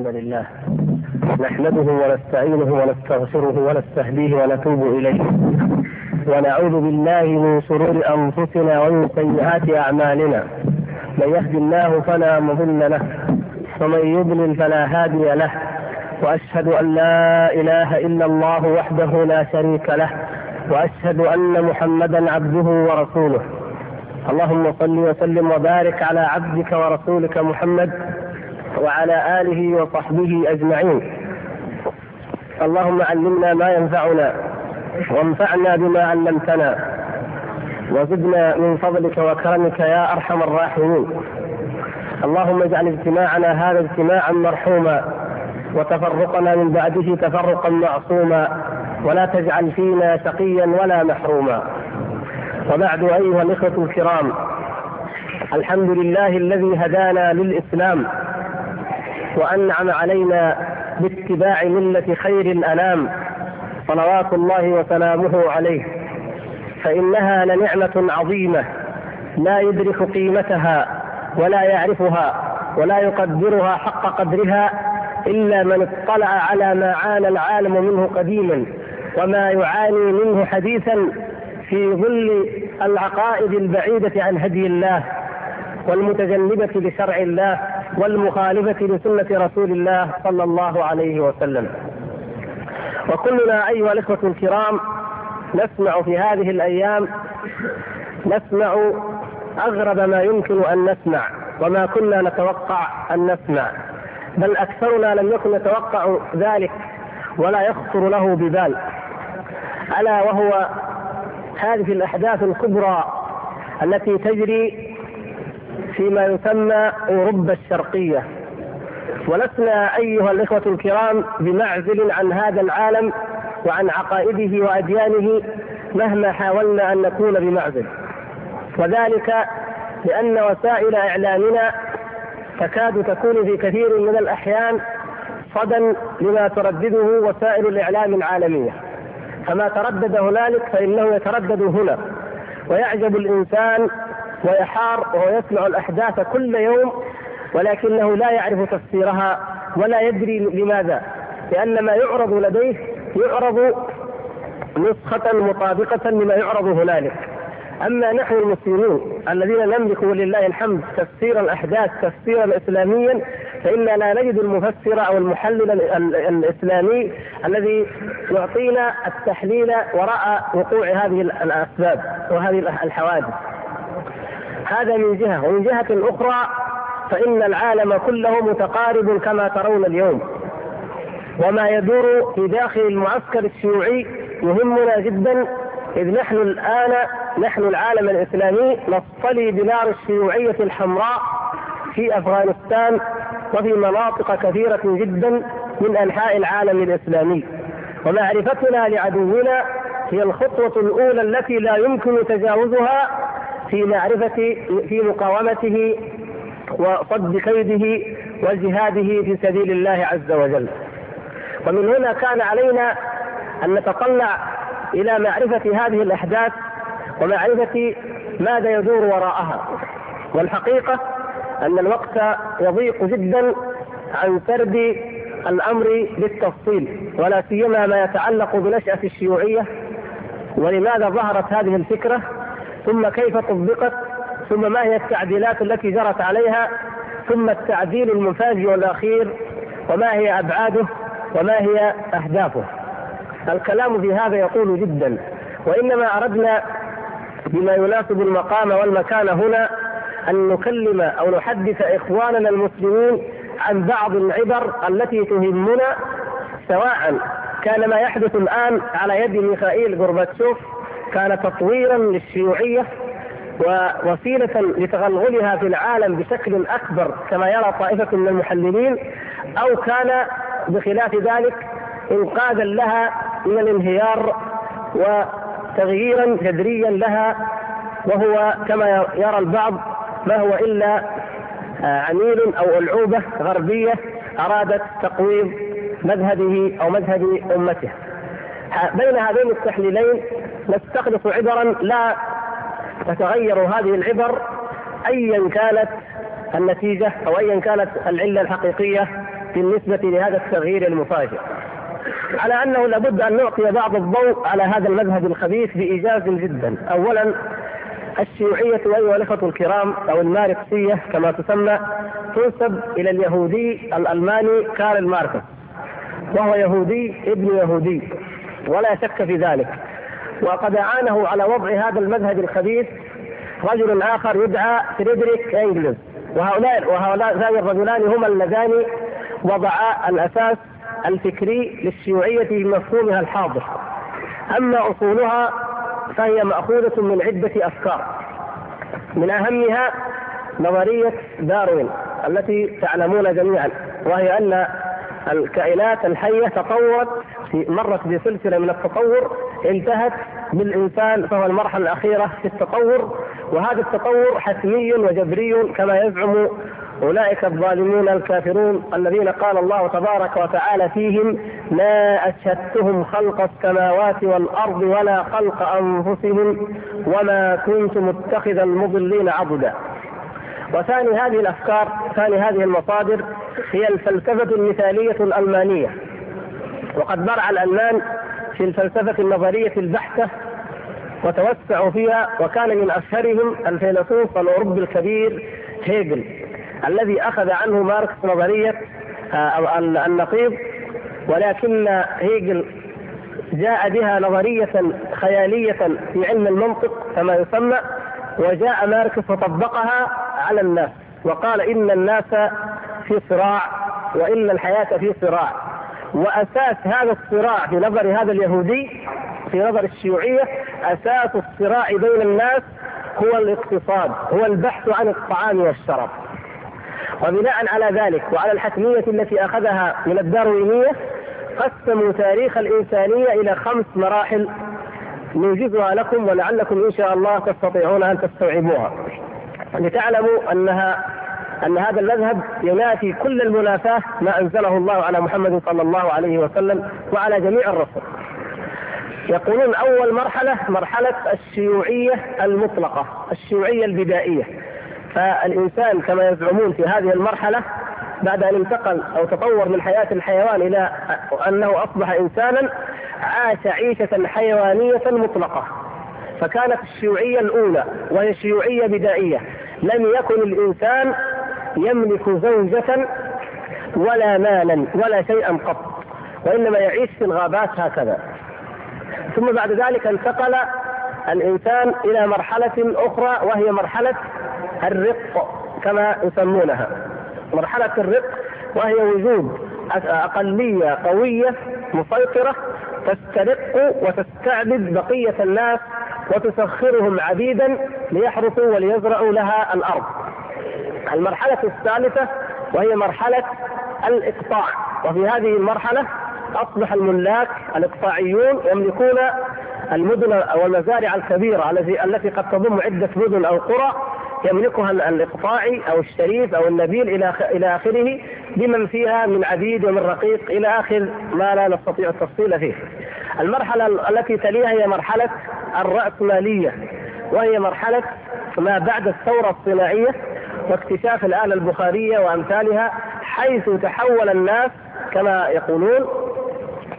الحمد لله. نحمده ونستعينه ونستغفره ونستهديه ونتوب إليه. ونعوذ بالله من شرور أنفسنا ومن سيئات أعمالنا. من يهد الله فلا مضل له ومن يضلل فلا هادي له. وأشهد أن لا إله إلا الله وحده لا شريك له. وأشهد أن محمدا عبده ورسوله. اللهم صل وسلم وبارك على عبدك ورسولك محمد وعلى آله وصحبه أجمعين. اللهم علمنا ما ينفعنا وانفعنا بما علمتنا وزدنا من فضلك وكرمك يا أرحم الراحمين. اللهم اجعل اجتماعنا هذا اجتماعا مرحوما وتفرقنا من بعده تفرقا معصوما ولا تجعل فينا شقيا ولا محروما. وبعد أيها الإخوة الكرام الحمد لله الذي هدانا للإسلام وانعم علينا باتباع ملة خير الانام صلوات الله وسلامه عليه. فإنها لنعمة عظيمة لا يدرك قيمتها ولا يعرفها ولا يقدرها حق قدرها إلا من اطلع على ما عانى العالم منه قديما وما يعاني منه حديثا في ظل العقائد البعيدة عن هدي الله والمتجنبة لشرع الله. والمخالفة لسنة رسول الله صلى الله عليه وسلم. وكلنا أيها الإخوة الكرام نسمع في هذه الأيام نسمع أغرب ما يمكن أن نسمع وما كنا نتوقع أن نسمع بل أكثرنا لم يكن يتوقع ذلك ولا يخطر له ببال ألا وهو هذه الأحداث الكبرى التي تجري فيما يسمى أوروبا الشرقية. ولسنا أيها الإخوة الكرام بمعزل عن هذا العالم وعن عقائده وأديانه مهما حاولنا أن نكون بمعزل. وذلك لأن وسائل إعلامنا تكاد تكون في كثير من الأحيان صدى لما تردده وسائل الإعلام العالمية. فما تردد هنالك فإنه يتردد هنا. ويعجب الإنسان ويحار وهو يسمع الأحداث كل يوم ولكنه لا يعرف تفسيرها ولا يدري لماذا لأن ما يعرض لديه يعرض نسخة مطابقة لما يعرض هنالك. أما نحن المسلمين الذين نملك ولله الحمد تفسير الأحداث تفسيرا إسلاميا فإننا لا نجد المفسر أو المحلل الإسلامي الذي يعطينا التحليل وراء وقوع هذه الأسباب وهذه الحوادث. هذا من جهة ومن جهة أخرى فإن العالم كله متقارب كما ترون اليوم. وما يدور في داخل المعسكر الشيوعي يهمنا جدا إذ نحن الآن نحن العالم الإسلامي نصطلي بنار الشيوعية الحمراء في أفغانستان وفي مناطق كثيرة جدا من أنحاء العالم الإسلامي. ومعرفتنا لعدونا هي الخطوة الأولى التي لا يمكن تجاوزها في معرفة في مقاومته وصد كيده وجهاده في سبيل الله عز وجل. ومن هنا كان علينا أن نتطلع إلى معرفة هذه الأحداث ومعرفة ماذا يدور وراءها. والحقيقة أن الوقت يضيق جدا عن سرد الأمر بالتفصيل ولا سيما ما يتعلق بنشأة الشيوعية ولماذا ظهرت هذه الفكرة ثم كيف طبقت ثم ما هي التعديلات التي جرت عليها ثم التعديل المفاجئ الاخير وما هي أبعاده وما هي أهدافه. الكلام في هذا يطول جدا وإنما أردنا بما يناسب المقام والمكان هنا أن نكلم أو نحدث إخواننا المسلمين عن بعض العبر التي تهمنا سواء كان ما يحدث الآن على يد ميخائيل غورباتشوف كان تطويرا للشيوعية ووسيله لتغلغلها في العالم بشكل أكبر كما يرى طائفة من المحللين أو كان بخلاف ذلك انقاذا لها من الانهيار وتغييرا جذريا لها وهو كما يرى البعض ما هو إلا عميل أو ألعوبة غربية أرادت تقويض مذهبه أو مذهب أمته. بين هذين التحليلين نستخلص عبرا لا تتغير هذه العبر ايا كانت النتيجة أو ايا كانت العلة الحقيقية بالنسبة لهذا التغيير المفاجئ. على أنه لابد أن نعطي بعض الضوء على هذا المذهب الخبيث بإيجاز جدا. أولا الشيوعية أيها الإخوة الكرام أو الماركسية كما تسمى تنسب إلى اليهودي الألماني كارل ماركس وهو يهودي ابن يهودي. ولا شك في ذلك. وقد أعانه على وضع هذا المذهب الخبيث رجل آخر يدعى فريدريك إنجلز. وهؤلاء وهؤلاء الرجلان هما اللذان وضعا الأساس الفكري للشيوعية بمفهومها الحاضر. أما أصولها فهي مأخوذة من عدة أفكار. من أهمها نظرية داروين التي تعلمون جميعا وهي أن الكائنات الحية تطورت في مرت بسلسلة من التطور انتهت بالإنسان فهو المرحلة الأخيرة في التطور وهذا التطور حتمي وجبري كما يزعم أولئك الظالمون الكافرون الذين قال الله تبارك وتعالى فيهم ما أشهدتهم خلق السماوات والأرض ولا خلق أنفسهم وما كنت متخذ المضلين عضدا. وثاني هذه الأفكار ثاني هذه المصادر هي الفلسفة المثالية الألمانية. وقد برع الألمان في الفلسفة النظرية البحتة وتوسعوا فيها وكان من أشهرهم الفيلسوف الأوروبي الكبير هيجل الذي أخذ عنه ماركس نظرية آه، النقيض ولكن هيجل جاء بها نظرية خيالية في علم المنطق كما يسمى وجاء ماركس وطبقها على الناس وقال إن الناس في صراع وإن الحياة في صراع. وأساس هذا الصراع في نظر هذا اليهودي في نظر الشيوعية أساس الصراع بين الناس هو الاقتصاد هو البحث عن الطعام والشراب. وبناء على ذلك وعلى الحتمية التي أخذها من الداروينية قسموا تاريخ الإنسانية إلى خمس مراحل نوجزها لكم ولعلكم إن شاء الله تستطيعون أن تستوعبوها. لتعلموا أنها أن هذا المذهب ينافي كل المنافاة ما أنزله الله على محمد صلى الله عليه وسلم وعلى جميع الرسل. يقولون أول مرحلة مرحلة الشيوعية المطلقة الشيوعية البدائية. فالإنسان كما يزعمون في هذه المرحلة بعد أن انتقل أو تطور من حياة الحيوان إلى أنه أصبح إنسانا عاش عيشة حيوانية مطلقة. فكانت الشيوعية الأولى وهي شيوعية بدائية. لم يكن الإنسان يملك زوجة ولا مالا ولا شيئا قط وإنما يعيش في الغابات هكذا. ثم بعد ذلك انتقل الإنسان إلى مرحلة أخرى وهي مرحلة الرق كما يسمونها. مرحلة الرق وهي وجود أقلية قوية مسيطرة تسترق وتستعبد بقية الناس وتسخرهم عبيدا ليحرثوا وليزرعوا لها الأرض. المرحلة الثالثة وهي مرحلة الإقطاع. وفي هذه المرحلة أصبح الملاك الإقطاعيون يملكون المدن والمزارع الكبيرة التي التي قد تضم عدة مدن أو قرى يملكها الإقطاعي أو الشريف أو النبيل إلى إلى آخره بمن فيها من عبيد ومن رقيق إلى آخر ما لا نستطيع التفصيل فيه. المرحلة التي تليها هي مرحلة الرأسمالية وهي مرحلة ما بعد الثورة الصناعية واكتشاف الآلة البخارية وأمثالها حيث تحول الناس كما يقولون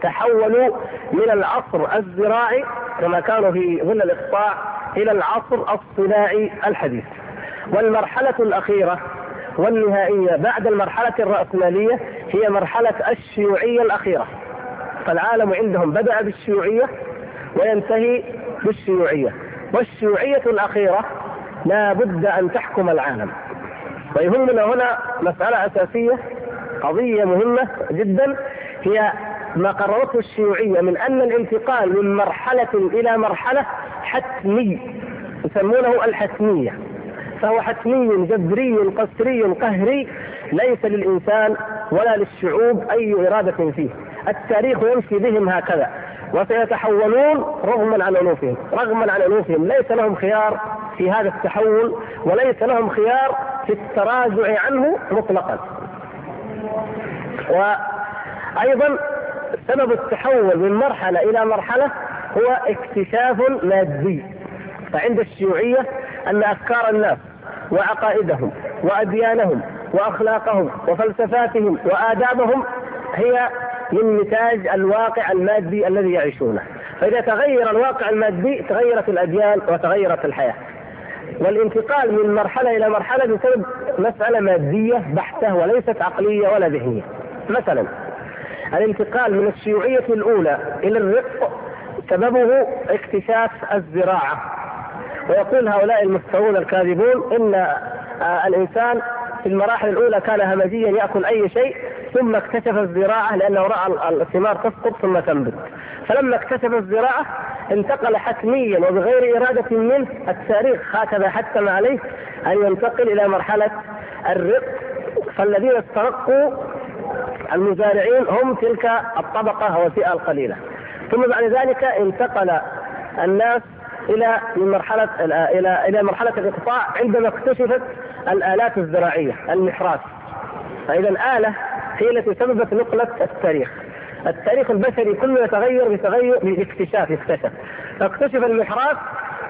تحولوا من العصر الزراعي كما كانوا في ظل الإقطاع إلى العصر الصناعي الحديث. والمرحلة الأخيرة والنهائية بعد المرحلة الرأسمالية هي مرحلة الشيوعية الأخيرة. فالعالم عندهم بدأ بالشيوعية وينتهي بالشيوعية. والشيوعية الأخيرة لا بد أن تحكم العالم. ويهمنا هنا مسألة أساسية قضية مهمة جدا هي ما قررته الشيوعية من أن الانتقال من مرحلة إلى مرحلة حتمي يسمونه الحتمية. فهو حتمي جذري قسري قهري ليس للإنسان ولا للشعوب أي إرادة فيه. التاريخ يمشي بهم هكذا وسيتحولون رغما عن أنوفهم. رغما عن أنوفهم. ليس لهم خيار في هذا التحول وليس لهم خيار في التراجع عنه مطلقا. وأيضا سبب التحول من مرحلة إلى مرحلة هو اكتشاف مادي. فعند الشيوعية أن أفكار الناس وعقائدهم وأديانهم وأخلاقهم وفلسفاتهم وآدابهم هي من نتاج الواقع المادي الذي يعيشونه. فإذا تغير الواقع المادي تغيرت الأديان وتغيرت الحياة. والانتقال من مرحلة إلى مرحلة بسبب مسألة مادية بحتة وليست عقلية ولا ذهنية. مثلا الانتقال من الشيوعية الأولى إلى الرق سببه اكتشاف الزراعة. ويقول هؤلاء المفترون الكاذبون إن آه، الإنسان في المراحل الأولى كان همجيا يأكل أي شيء ثم اكتشف الزراعة لأنه رأى الثمار تسقط ثم تنبت. فلما اكتشف الزراعة انتقل حتميا وبغير إرادة منه التاريخ هكذا حتم عليه أن ينتقل إلى مرحلة الرق. فالذين استرقوا المزارعين هم تلك الطبقة أو الفئه القليلة. ثم بعد ذلك انتقل الناس إلى من مرحله إلى إلى مرحلة الاقطاع عندما اكتشفت الآلات الزراعية المحراث فإذا الآلة هي التي سببت نقلة التاريخ. التاريخ البشري كله يتغير بتغير باكتشاف يكتشف. فاكتشف المحراث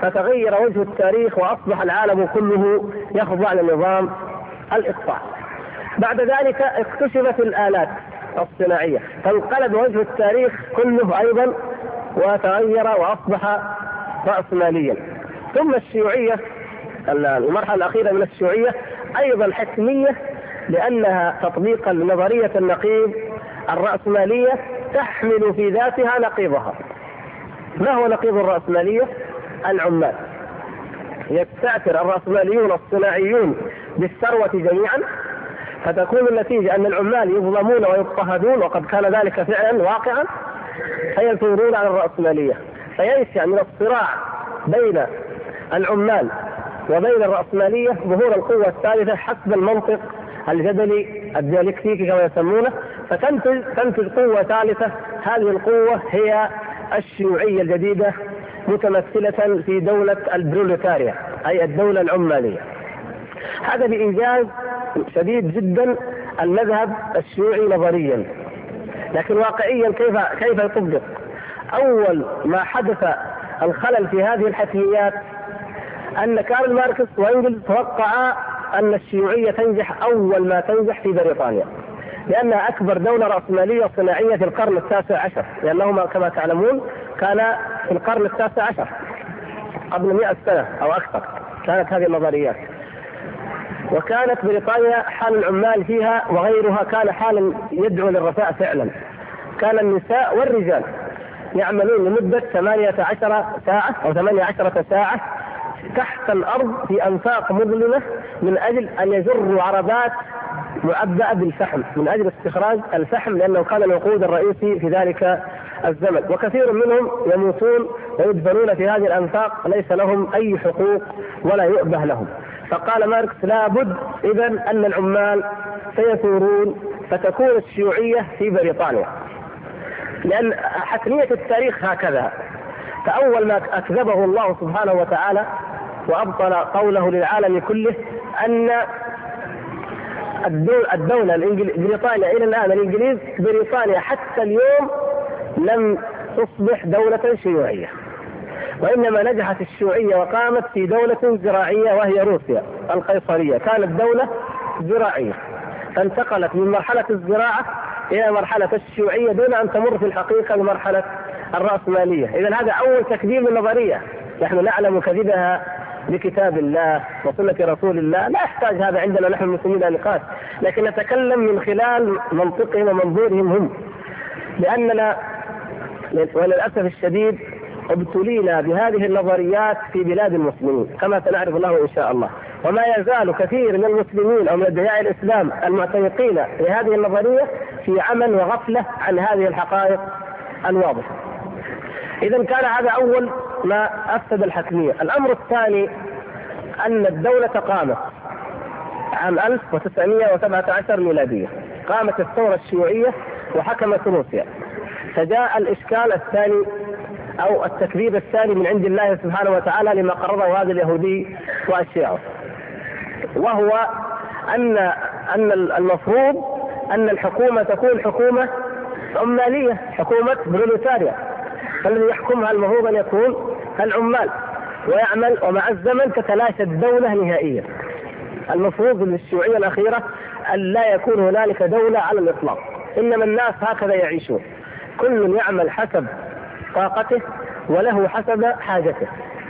فتغير وجه التاريخ وأصبح العالم كله يخضع لنظام الإقطاع. بعد ذلك اكتشفت الآلات الصناعية فانقلب وجه التاريخ كله أيضا وتغير وأصبح رأسماليا. ثم الشيوعية المرحلة الأخيرة من الشيوعية أيضا حتمية لأنها تطبيقا لنظرية النقيض الرأسمالية تحمل في ذاتها نقيضها. ما هو نقيض الرأسمالية؟ العمال. يستأثر الرأسماليون الصناعيون بالثروة جميعا فتكون النتيجة أن العمال يظلمون ويضطهدون وقد كان ذلك فعلا واقعا فيثورون على الرأسمالية. فينشأ من الصراع بين العمال وبين الرأسمالية ظهور القوة الثالثة حسب المنطق الجدلي الديالكتيكي كما يسمونه. فتنتج تنتج قوة ثالثة. هذه القوة هي الشيوعية الجديدة متمثلة في دولة البروليتاريا أي الدولة العمالية. هذا بإيجاز شديد جدا المذهب الشيوعي نظريا لكن واقعيا كيف كيف يطبق؟ أول ما حدث الخلل في هذه الحتميات أن كارل ماركس وإنجلز توقعا أن الشيوعية تنجح أول ما تنجح في بريطانيا لأنها أكبر دولة رأسمالية صناعية في القرن التاسع عشر لانهما كما تعلمون كان في القرن التاسع عشر قبل 100 سنة أو أكثر كانت هذه النظريات وكانت بريطانيا حال العمال فيها وغيرها كان حالا يدعو للرثاء فعلا. كان النساء والرجال يعملون لمدة 18 ساعة أو 18 ساعة تحت الأرض في أنفاق مظلمة من أجل أن يجروا عربات معبأة بالفحم من أجل استخراج الفحم لأنه كان الوقود الرئيسي في ذلك الزمن. وكثير منهم يموتون ويدفنون في هذه الأنفاق ليس لهم أي حقوق ولا يؤبه لهم. فقال ماركس لابد إذا أن العمال سيثورون فتكون الشيوعية في بريطانيا لأن حتمية التاريخ هكذا. فأول ما أكذبه الله سبحانه وتعالى وأبطل قوله للعالم كله أن الدولة بريطانيا إلى الآن الإنجليز بريطانيا حتى اليوم لم تصبح دولة شيوعية. وإنما نجحت الشيوعية وقامت في دولة زراعية وهي روسيا القيصرية. كانت دولة زراعية. فانتقلت من مرحلة الزراعة إلى مرحلة الشيوعية دون أن تمر في الحقيقة لمرحله الرأسمالية، اذا هذا أول تكذيب النظريه، نحن نعلم كذبها بكتاب الله وسنة رسول الله، لا يحتاج هذا عندنا نحن المسلمين نقاش، لكن نتكلم من خلال منطقهم ومنظورهم هم. لأننا وللأسف الشديد ابتلينا بهذه النظريات في بلاد المسلمين كما سنعرف له إن شاء الله. وما يزال كثير من المسلمين أو من ادعياء الإسلام المعتنقين لهذه النظرية في عمى وغفلة عن هذه الحقائق الواضحة. إذا كان هذا أول ما أفسد الحتمية، الأمر الثاني أن الدولة قامت عام 1917 ميلادية. قامت الثورة الشيوعية وحكمت روسيا. فجاء الإشكال الثاني أو التكذيب الثاني من عند الله سبحانه وتعالى لما قرره هذا اليهودي واشياعه وهو ان أن المفروض أن الحكومة تكون حكومة عمالية حكومة بروليتاريا فالذي يحكمها المفروض أن يكون العمال. ويعمل ومع الزمن تتلاشى الدولة نهائيا. المفروض للشيوعيه الأخيرة أن لا يكون هنالك دولة على الإطلاق. إنما الناس هكذا يعيشون. كل يعمل حسب طاقته وله حسب حاجته.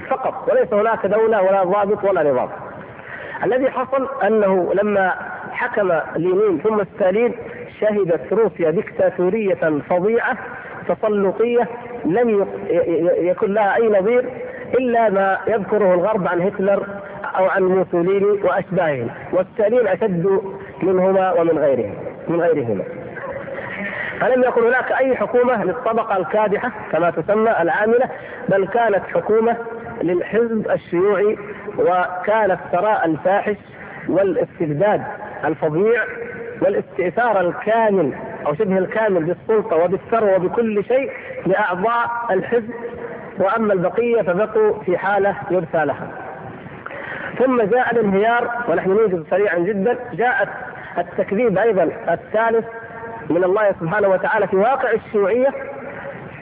فقط وليس هناك دولة ولا ضابط ولا نظام. الذي حصل أنه لما حكم لينين ثم ستالين شهدت روسيا دكتاتورية فظيعة تسلطية لم يكن لها أي نظير إلا ما يذكره الغرب عن هتلر أو عن موسوليني وأشباههم. والستالين أشد منهما ومن غيرهم من غيرهما. فلم يكن هناك أي حكومة للطبقة الكادحة كما تسمى العاملة بل كانت حكومة للحزب الشيوعي وكان الثراء الفاحش والاستبداد الفظيع والاستئثار الكامل أو شبه الكامل بالسلطة وبالثروة وبكل شيء لأعضاء الحزب وأما البقية فبقوا في حالة يرثى لها. ثم جاء الانهيار ونحن نوجد سريعا جدا جاء التكذيب أيضا الثالث من الله سبحانه وتعالى في واقع الشيوعية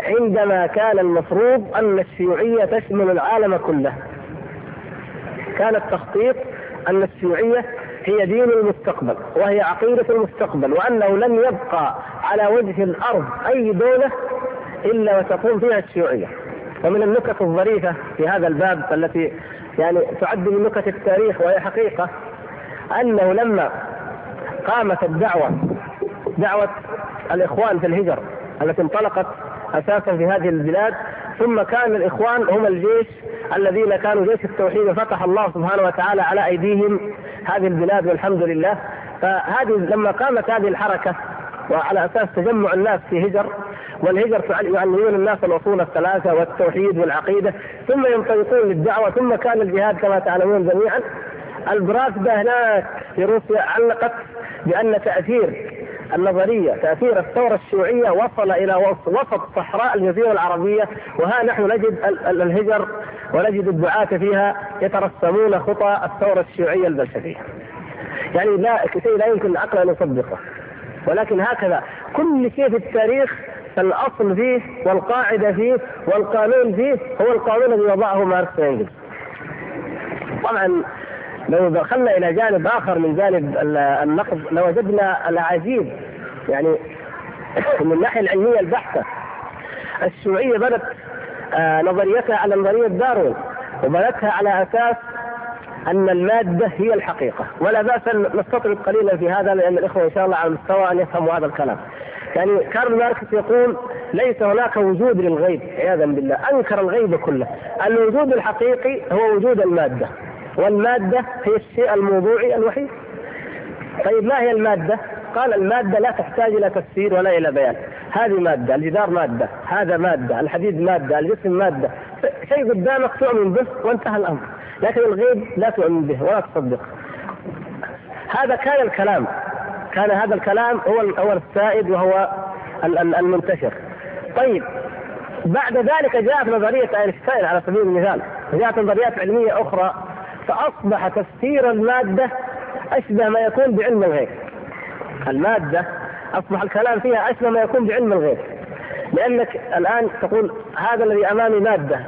عندما كان المفروض أن الشيوعية تشمل العالم كله. كان التخطيط أن الشيوعية هي دين المستقبل وهي عقيدة المستقبل وأنه لن يبقى على وجه الأرض أي دولة إلا وتقوم فيها الشيوعية. ومن النكت الظريفة في هذا الباب التي يعني تعد من نكت التاريخ وهي حقيقة أنه لما قامت الدعوة دعوة الإخوان في الهجر التي انطلقت أساسا في هذه البلاد ثم كان الإخوان هم الجيش الذين كانوا جيش التوحيد وفتح الله سبحانه وتعالى على أيديهم هذه البلاد والحمد لله. فهذه لما قامت هذه الحركة وعلى أساس تجمع الناس في هجر والهجر يعلمون الناس الأصول الثلاثة والتوحيد والعقيدة ثم ينطلقون للدعوة ثم كان الجهاد كما تعلمون جميعا. البراسده هناك في روسيا علقت بأن تأثير النظرية تأثير الثورة الشيوعية وصل إلى وسط صحراء الجزيرة العربية وها نحن نجد الهجر ونجد الدعاة فيها يترسمون خطى الثورة الشيوعية البلشفية. يعني لا شيء لا يمكن العقل أن يصدقه. ولكن هكذا كل شيء في التاريخ الأصل فيه والقاعدة فيه والقانون فيه هو القانون الذي وضعه ماركس وانجلس. طبعا لو دخلنا إلى جانب آخر من جانب النقد لوجدنا العجيب. يعني من الناحية العلمية البحتة. الشيوعية بنت آه، نظريتها على نظرية داروين وبنتها على أساس أن المادة هي الحقيقة. ولا بأس أن نستطرد قليلا في هذا لأن الإخوة إن شاء الله على المستوى أن يفهموا هذا الكلام. يعني كارل ماركس يقول ليس هناك وجود للغيب عياذا بالله أنكر الغيب كله. الوجود الحقيقي هو وجود المادة. والمادة هي الشيء الموضوعي الوحيد. طيب ما هي المادة؟ قال المادة لا تحتاج إلى تفسير ولا إلى بيان. هذه مادة الجدار مادة هذا مادة الحديد مادة الجسم مادة. شيء قدامك تؤمن به وانتهى الأمر. لكن الغيب لا تؤمن به ولا تصدق. هذا كان الكلام. كان هذا الكلام هو هو السائد وهو المنتشر. طيب بعد ذلك جاءت نظرية أينشتاين على سبيل المثال. جاءت نظريات علمية أخرى فأصبح تفسير المادة أشبه ما يكون بعلم الغيب. المادة أصبح الكلام فيها أشبه ما يكون بعلم الغيب. لأنك الآن تقول هذا الذي أمامي مادة.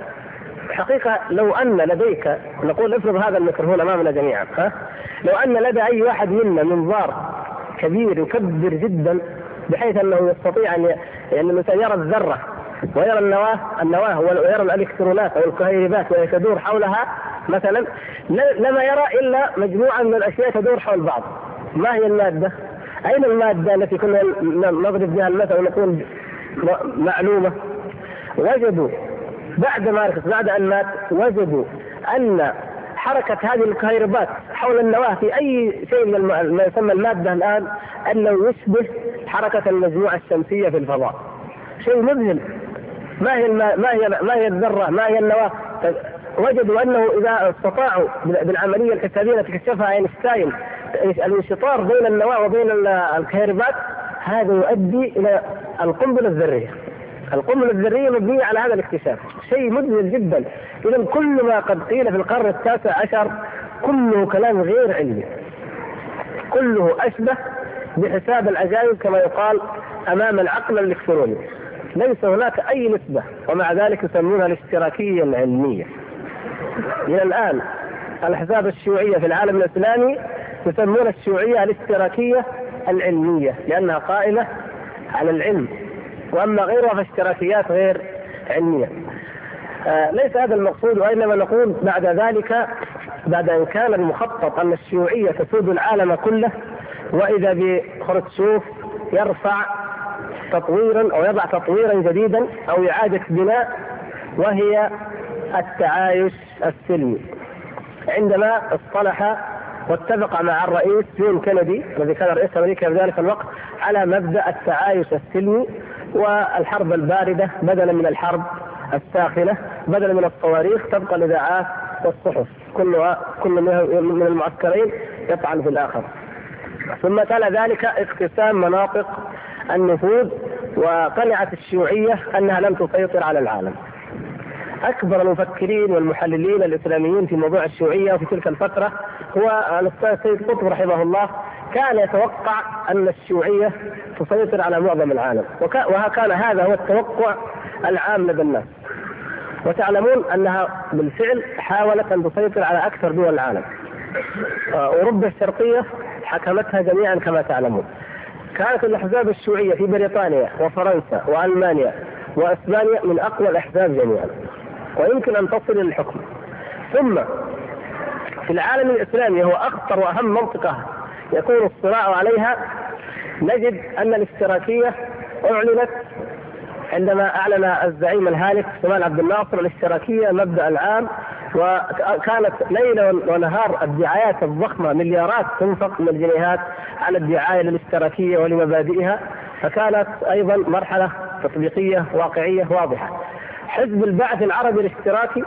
حقيقة لو أن لديك نقول افرض هذا الميكروفون أمامنا جميعا ها؟ لو أن لدى أي واحد منا منظار كبير يكبر جدا بحيث أنه يستطيع أن يعني الإنسان يرى الذرة ويرى النواه النواه ويرى الالكترونات أو الكهيربات وهي تدور حولها مثلا لما يرى إلا مجموعة من الأشياء تدور حول بعض ما هي المادة؟ أين المادة التي كنا نضرب بها المثل ونقول معلومة؟ وجدوا بعد ماركس بعد أن مات وجدوا أن حركة هذه الكهيربات حول النواة في أي شيء من ما يسمى المادة الآن أنه يشبه حركة المجموعة الشمسية في الفضاء. شيء مذهل ما هي ما هي ما هي الذرة ما هي النواة وجدوا أنه إذا استطاعوا بالعملية الحسابيه التي كشفها أينشتاين الانشطار بين النواة وبين الكهربات هذا يؤدي إلى القنبلة الذرية. القنبلة الذرية مبنية على هذا الاكتشاف، شيء مذهل جدا. اذا كل ما قد قيل في القرن التاسع عشر كله كلام غير علمي. كله أشبه بحساب العجائب كما يقال أمام العقل الإلكتروني. ليس هناك أي نسبة ومع ذلك يسمونها الاشتراكية العلمية. إلى الآن الأحزاب الشيوعية في العالم الإسلامي يسمون الشيوعية الاشتراكية العلمية لأنها قائمة على العلم وأما غيرها فاشتراكيات غير علمية آه ليس هذا المقصود وإنما نقول بعد ذلك بعد أن كان المخطط أن الشيوعية تسود العالم كله وإذا بخرتشوف يرفع تطويرا أو يضع تطويرا جديدا أو إعادة بناء وهي التعايش السلمي. عندما اصطلح واتفق مع الرئيس جون كندي الذي كان رئيس أمريكا في ذلك الوقت على مبدأ التعايش السلمي والحرب الباردة بدلا من الحرب الساخنة بدلا من الصواريخ تبقى الاذاعات والصحف. كلها كل من المعسكرين يطعن في الآخر. ثم تلا ذلك اقتسام مناطق النفوذ وقنعت الشيوعية أنها لم تسيطر على العالم. أكبر المفكرين والمحللين الإسلاميين في موضوع الشيوعية في تلك الفترة هو الأستاذ سيد قطب رحمه الله. كان يتوقع أن الشيوعية تسيطر على معظم العالم وكان هذا هو التوقع العام لدى الناس. وتعلمون أنها بالفعل حاولت أن تسيطر على أكثر دول العالم. أوروبا الشرقية حكمتها جميعا كما تعلمون. كانت الأحزاب الشيوعيه في بريطانيا وفرنسا وألمانيا وإسبانيا من أقوى الأحزاب جميعا. ويمكن أن تصل إلى الحكم. ثم في العالم الإسلامي هو أخطر وأهم منطقة يكون الصراع عليها نجد أن الاشتراكية أعلنت عندما أعلن الزعيم الهالك جمال عبد الناصر الاشتراكية مبدأ العام وكانت ليل ونهار الدعايات الضخمة مليارات تنفق من الجنيهات على الدعاية للاشتراكية ولمبادئها فكانت أيضا مرحلة تطبيقية واقعية واضحة. حزب البعث العربي الاشتراكي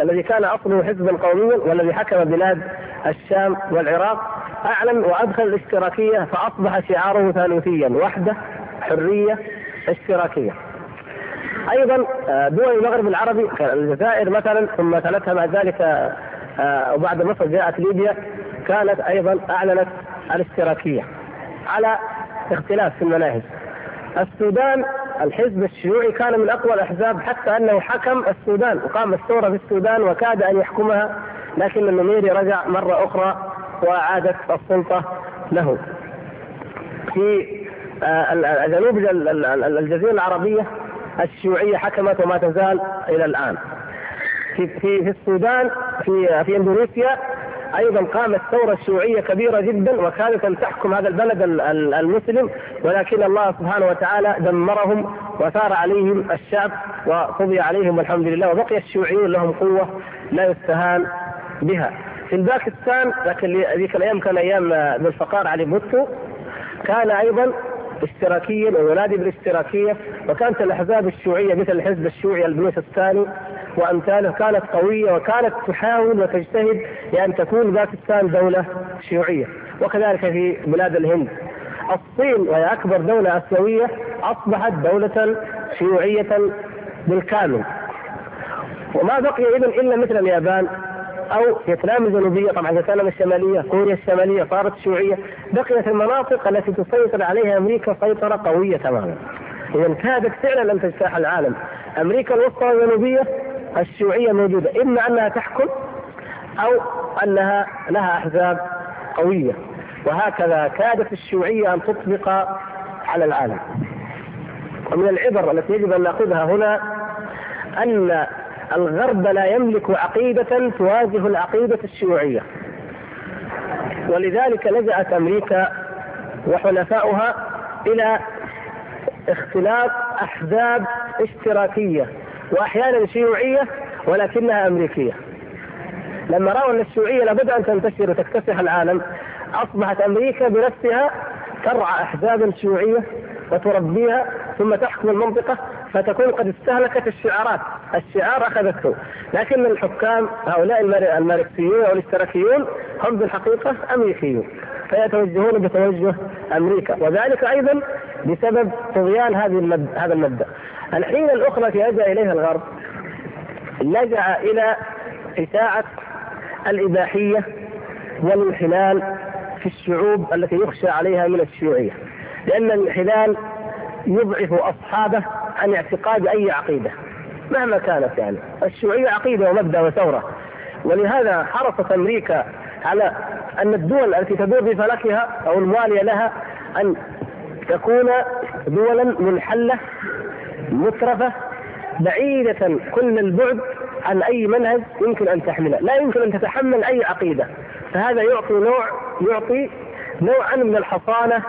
الذي كان أصله حزبا قوميا والذي حكم بلاد الشام والعراق أعلن وأدخل الاشتراكية فأصبح شعاره ثالوثيا وحدة حرية اشتراكية. أيضا آه، دول المغرب العربي الجزائر مثلا ثم تلتها بعد ذلك آه، وبعد مصر جاءت ليبيا كانت أيضا أعلنت الاشتراكية على اختلاف في المناهج. السودان الحزب الشيوعي كان من أقوى الأحزاب حتى أنه حكم السودان وقام الثورة في السودان وكاد أن يحكمها لكن النميري رجع مرة أخرى واعادت السلطة له. في آه، جنوب الجزيرة العربية الشيوعية حكمت وما تزال إلى الآن. في في في السودان في في إندونيسيا أيضا قامت ثورة شيوعية كبيرة جدا وكانت أن تحكم هذا البلد المسلم ولكن الله سبحانه وتعالى دمرهم وثار عليهم الشعب وقضي عليهم والحمد لله وبقي الشيوعيون لهم قوة لا يستهان بها. في الباكستان لكن ذيك الأيام كان أيام ذو الفقار علي بوتو كان أيضا اشتراكيا وينادي بالاشتراكية وكانت الأحزاب الشيوعية مثل الحزب الشيوعي الثاني وأمثاله كانت قوية وكانت تحاول وتجتهد لأن تكون باكستان دولة شيوعية وكذلك في بلاد الهند. الصين وهي أكبر دولة آسيوية أصبحت دولة شيوعية بالكامل. وما بقي اذا إلا مثل اليابان. أو فيتنام الجنوبية طبعا فيتنام الشمالية كوريا الشمالية صارت شيوعية بقيت المناطق التي تسيطر عليها أمريكا سيطرة قوية تماما. اذا كادت فعلا أن تجتاح العالم. أمريكا الوسطى والجنوبيه الشيوعية موجودة إما أنها تحكم أو أنها لها أحزاب قوية. وهكذا كادت الشيوعية أن تطبق على العالم. ومن العبر التي يجب أن نأخذها هنا أن الغرب لا يملك عقيدة تواجه العقيدة الشيوعية. ولذلك لجأت أمريكا وحلفاؤها إلى اختلاط أحزاب اشتراكية وأحيانا شيوعية ولكنها أمريكية. لما رأوا أن الشيوعية لابد أن تنتشر وتكتسح العالم أصبحت أمريكا بنفسها ترعى أحزابا شيوعية وتربيها ثم تحكم المنطقة فتكون قد استهلكت الشعارات. الشعار أخذته. لكن الحكام هؤلاء الماركسيون أو الاشتراكيون هم بالحقيقة أمريكيون. فيتوجهون بتوجه أمريكا. وذلك أيضا بسبب طغيان هذه المد... هذا المبدأ. الحين الأخرى التي لجأ إليها الغرب لجأ إلى إشاعة الإباحية والانحلال في الشعوب التي يخشى عليها من الشيوعية. لأن الانحلال يضعف أصحابه عن اعتقاد أي عقيدة مهما كانت يعني. الشيوعية عقيدة ومبدأ وثورة. ولهذا حرصت أمريكا على أن الدول التي تدور في فلكها أو الموالية لها أن تكون دولا منحلة مترفة بعيدة كل البعد عن أي منهج يمكن أن تحمله. لا يمكن أن تتحمل أي عقيدة. فهذا يعطي نوع يعطي نوعا من الحصانة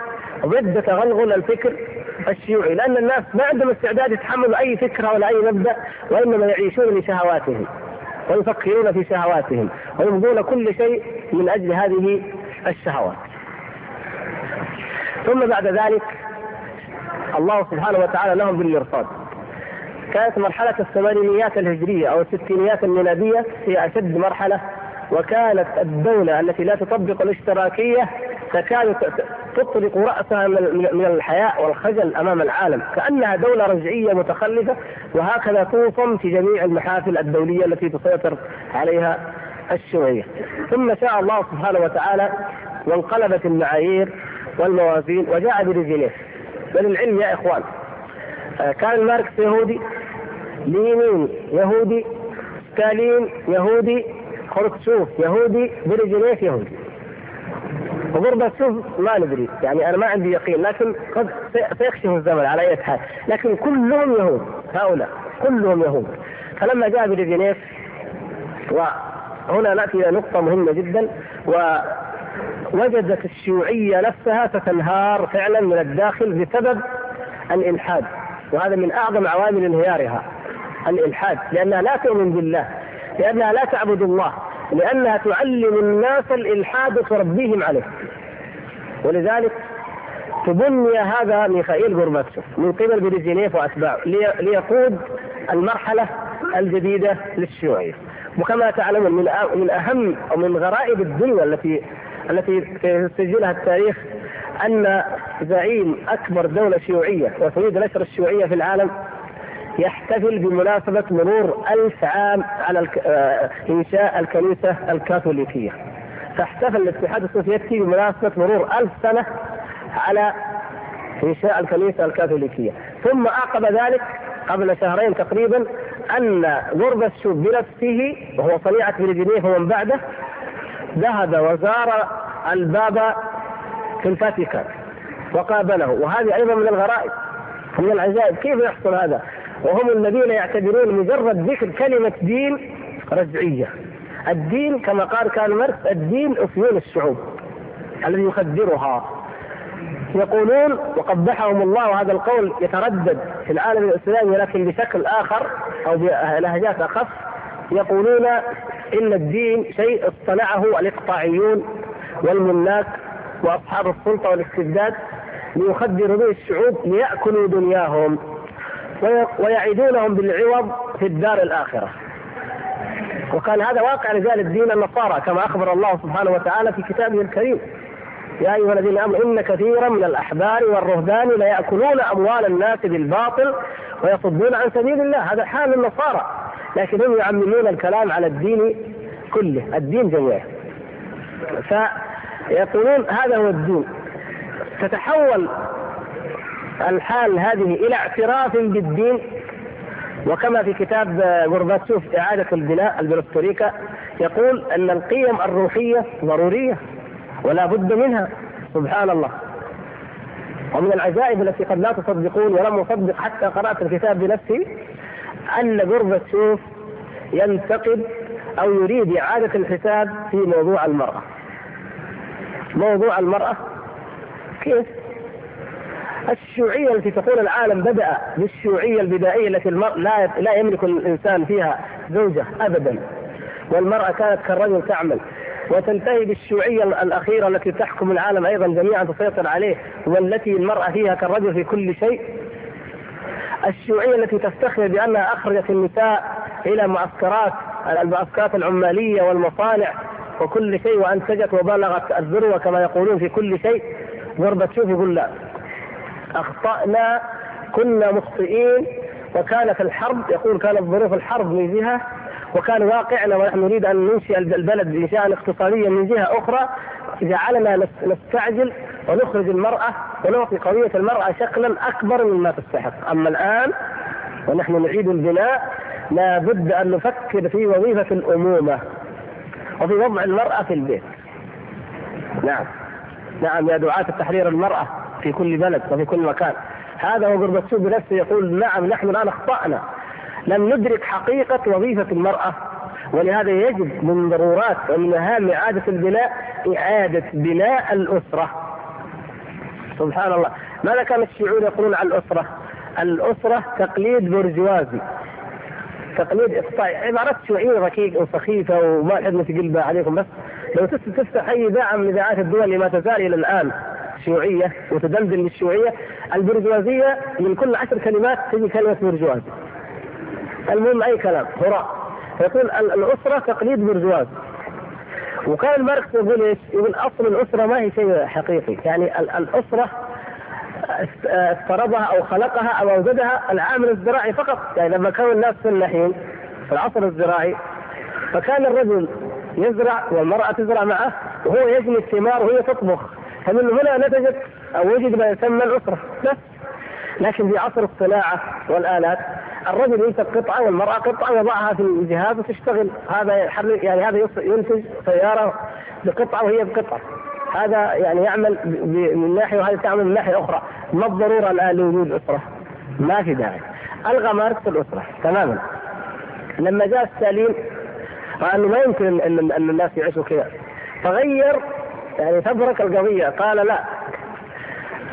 ضد تغلغل الفكر الشيوعي لأن الناس ما عندهم استعداد يتحملوا أي فكرة ولا أي مبدأ وإنما يعيشون لشهواتهم ويفكرون في شهواتهم ويبغون كل شيء من أجل هذه الشهوات. ثم بعد ذلك الله سبحانه وتعالى لهم بالمرصاد. كانت مرحلة الثمانينيات الهجرية أو الستينيات الميلادية هي أشد مرحلة وكانت الدولة التي لا تطبق الاشتراكية تكاد تطلق رأسها من الحياء والخجل أمام العالم كأنها دولة رجعية متخلفة وهكذا توصم في جميع المحافل الدولية التي تسيطر عليها الشيوعية. ثم شاء الله سبحانه وتعالى وانقلبت المعايير والموازين وجاء بريجينيف وللعلم يا إخوان آه، كان ماركس يهودي لينين يهودي ستالين يهودي خروتشوف يهودي بريجينيف يهودي. وغورباتشوف ما ندري. يعني أنا ما عندي يقين لكن قد سيكشف الزمن على أي حال. لكن كلهم يهود هؤلاء. كلهم يهود. فلما جاء بريجينيف وهنا نأتي إلى نقطة مهمة جدا ووجدت الشيوعية نفسها تتنهار فعلا من الداخل بسبب الإلحاد. وهذا من أعظم عوامل انهيارها الإلحاد لأنها لا تؤمن بالله لأنها لا تعبد الله. لانها تعلم الناس الإلحاد وتربيهم عليه. ولذلك تبنى هذا ميخائيل غورباتشوف من قبل بريجينيف وأتباعه ليقود المرحلة الجديدة للشيوعية. وكما تعلمون من من أهم أو من غرائب الدنيا التي التي سجلها التاريخ أن زعيم أكبر دولة شيوعية وتريد نشر الشيوعية في العالم يحتفل بمناسبة مرور ألف عام على آه، إنشاء الكنيسة الكاثوليكية. فاحتفل الاتحاد السوفيتي بمناسبة مرور ألف سنة على إنشاء الكنيسة الكاثوليكية. ثم عقب ذلك قبل شهرين تقريبا أن غورباتشوف بنفسه وهو صنيعة بريجينيف ومن بعده ذهب وزار البابا في الفاتيكان وقابله. وهذه أيضا من الغرائب من العجائب. كيف يحصل هذا؟ وهم الذين يعتبرون مجرد ذكر كلمة دين رجعية. الدين كما قال كارل ماركس الدين أفيون الشعوب الذي يخدرها. يقولون وقبحهم الله وهذا القول يتردد في العالم الإسلامي ولكن بشكل آخر أو بلهجات أخف يقولون إن الدين شيء اصطنعه الإقطاعيون والملاك وأصحاب السلطة والاستبداد ليخدروا به الشعوب ليأكلوا دنياهم. ويعيدونهم بالعوض في الدار الآخرة. وكان هذا واقع رجال الدين النصارى كما أخبر الله سبحانه وتعالى في كتابه الكريم. يا أيها الذين آمنوا إن كثيرا من الأحبار والرهبان ليأكلون أموال الناس بالباطل ويصدون عن سبيل الله. هذا حال النصارى. لكن هم يعممون الكلام على الدين كله. الدين جميعه فيقولون هذا هو الدين. تتحول الحال هذه إلى اعتراف بالدين. وكما في كتاب غورباتشوف إعادة البناء البروستوريكا يقول أن القيم الروحية ضرورية ولا بد منها. سبحان الله. ومن العجائب التي قد لا تصدقون ولم أصدق حتى قرأت الكتاب بنفسي أن غورباتشوف ينتقد أو يريد إعادة الحساب في موضوع المرأة. موضوع المرأة كيف؟ الشيوعية التي تقول العالم بدأ بالشيوعية البدائية التي المرء لا لا يملك الإنسان فيها زوجة أبدا. والمرأة كانت كالرجل تعمل. وتنتهي بالشيوعية الأخيرة التي تحكم العالم أيضا جميعا تسيطر عليه والتي المرأة فيها كالرجل في كل شيء. الشيوعية التي تفتخر بأنها أخرجت النساء إلى معسكرات المعسكرات العمالية والمصانع وكل شيء وأنتجت وبلغت الذروة كما يقولون في كل شيء. غربة شوف يقول لا. أخطأنا كنا مخطئين وكانت الحرب يقول كانت ظروف الحرب من جهة وكان واقعنا ونحن نريد أن ننشئ البلد انشاء اقتصاديا من جهة أخرى جعلنا نستعجل ونخرج المرأة ونعطي قضية المرأة شكلا أكبر مما تستحق، أما الآن ونحن نعيد البناء لا بد أن نفكر في وظيفة الأمومة وفي وضع المرأة في البيت. نعم. نعم يا دعاة التحرير المرأة. في كل بلد وفي كل مكان. هذا هو غربتشوف بنفسه يقول نعم نحن الآن أخطأنا. لم ندرك حقيقة وظيفة المرأة ولهذا يجب من ضرورات ومن مهام إعادة البناء إعادة بناء الأسرة. سبحان الله. ماذا كان الشيوعيون يقولون عن الأسرة؟ الأسرة تقليد برجوازي تقليد إقطاعي عبارات شيوعية ركيكة وسخيفة وما نحب نتقلبها عليكم بس لو تفتح أي إذاعة من إذاعات الدول ما تزال إلى الآن. شيوعية وتدندن بالشيوعية البرجوازية من كل عشر كلمات تجي كلمة برجوازي المهم أي كلام؟ هراء. فيقول الأسرة تقليد برجوازي وكان ماركس يقول إيش؟ يقول أصل الأسرة ما هي شيء حقيقي، يعني الأسرة افترضها أو خلقها أو أوجدها العامل الزراعي فقط، يعني لما كانوا الناس فلاحين في العصر الزراعي فكان الرجل يزرع والمرأة تزرع معه وهو يجني الثمار وهي تطبخ، فمن هنا نتجت أو وجد ما يسمى الأسرة، بس لكن في عصر الصناعة والآلات الرجل يمسك قطعة والمرأة قطعة يضعها في الجهاز وتشتغل. هذا يعني هذا ينتج سيارة بقطعة وهي بقطعة. هذا يعني يعمل من ناحية وهذا تعمل من ناحية أخرى. ما الضرورة الآن لوجود أسرة؟ ما في داعي. ألغى ماركس الأسرة تماما. لما جاء ستالين رأى إنه ما يمكن ان الناس يعيشوا كذا. فغير يعني تبرك القضية. قال لا.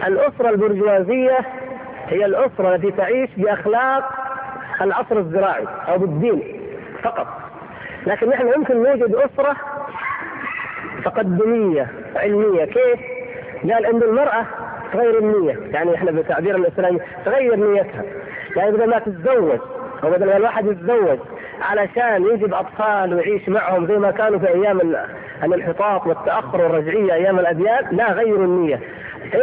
الأسرة البرجوازية هي الأسرة التي تعيش بأخلاق العصر الزراعي أو بالدين فقط. لكن نحن يمكن نوجد أسرة تقدميه علمية. كيف؟ قال ان المرأة تغير النية. يعني إحنا بتعبير الاسلامي تغير نيتها. يعني بدل ما تتزوج أو بدل ما الواحد يتزوج علشان يجيب أطفال ويعيش معهم زي ما كانوا في أيام الانحطاط والتأخر والرجعية أيام الأديان لا غيروا النية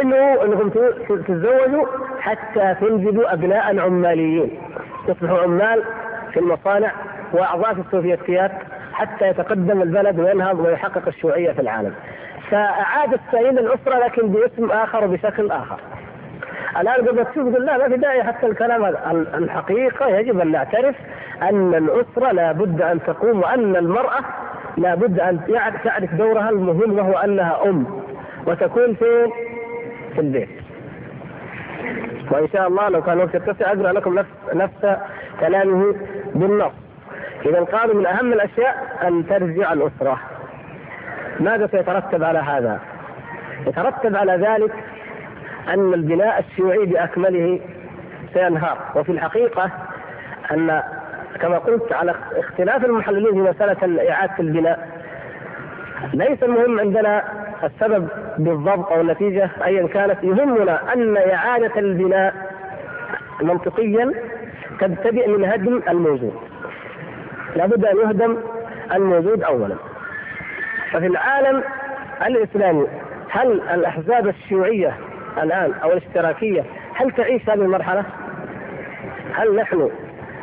إنه إنكم تتزوجوا حتى تنجبوا أبناء عماليين يصبحوا عمال في المصانع وأعضاء في السوفيتيات حتى يتقدم البلد وينهض ويحقق الشيوعية في العالم. فأعاد السائل الأسرة لكن باسم آخر وبشكل آخر. الآن قد تشوف تقول لا ما في داعي حتى الكلام هذا، الحقيقة يجب أن نعترف أن الأسرة لابد أن تقوم وأن المرأة لابد أن تعرف دورها المهم وهو أنها أم وتكون فين؟ في البيت. وإن شاء الله لو كان وقت يتسع أقرأ لكم نفس نفس كلامه بالنص. إذا قالوا من أهم الأشياء أن ترجع الأسرة. ماذا سيترتب على هذا؟ يترتب على ذلك أن البناء الشيوعي بأكمله سينهار. وفي الحقيقة أن كما قلت على اختلاف المحللين في مسألة إعادة البناء ليس المهم عندنا السبب بالضبط أو النتيجة ايا كانت. يهمنا أن إعادة البناء منطقيا تبتدئ من هدم الموجود. لابد أن يهدم الموجود اولا. ففي العالم الإسلامي هل الأحزاب الشيوعيه الآن أو الاشتراكية. هل تعيش هذه المرحلة؟ هل نحن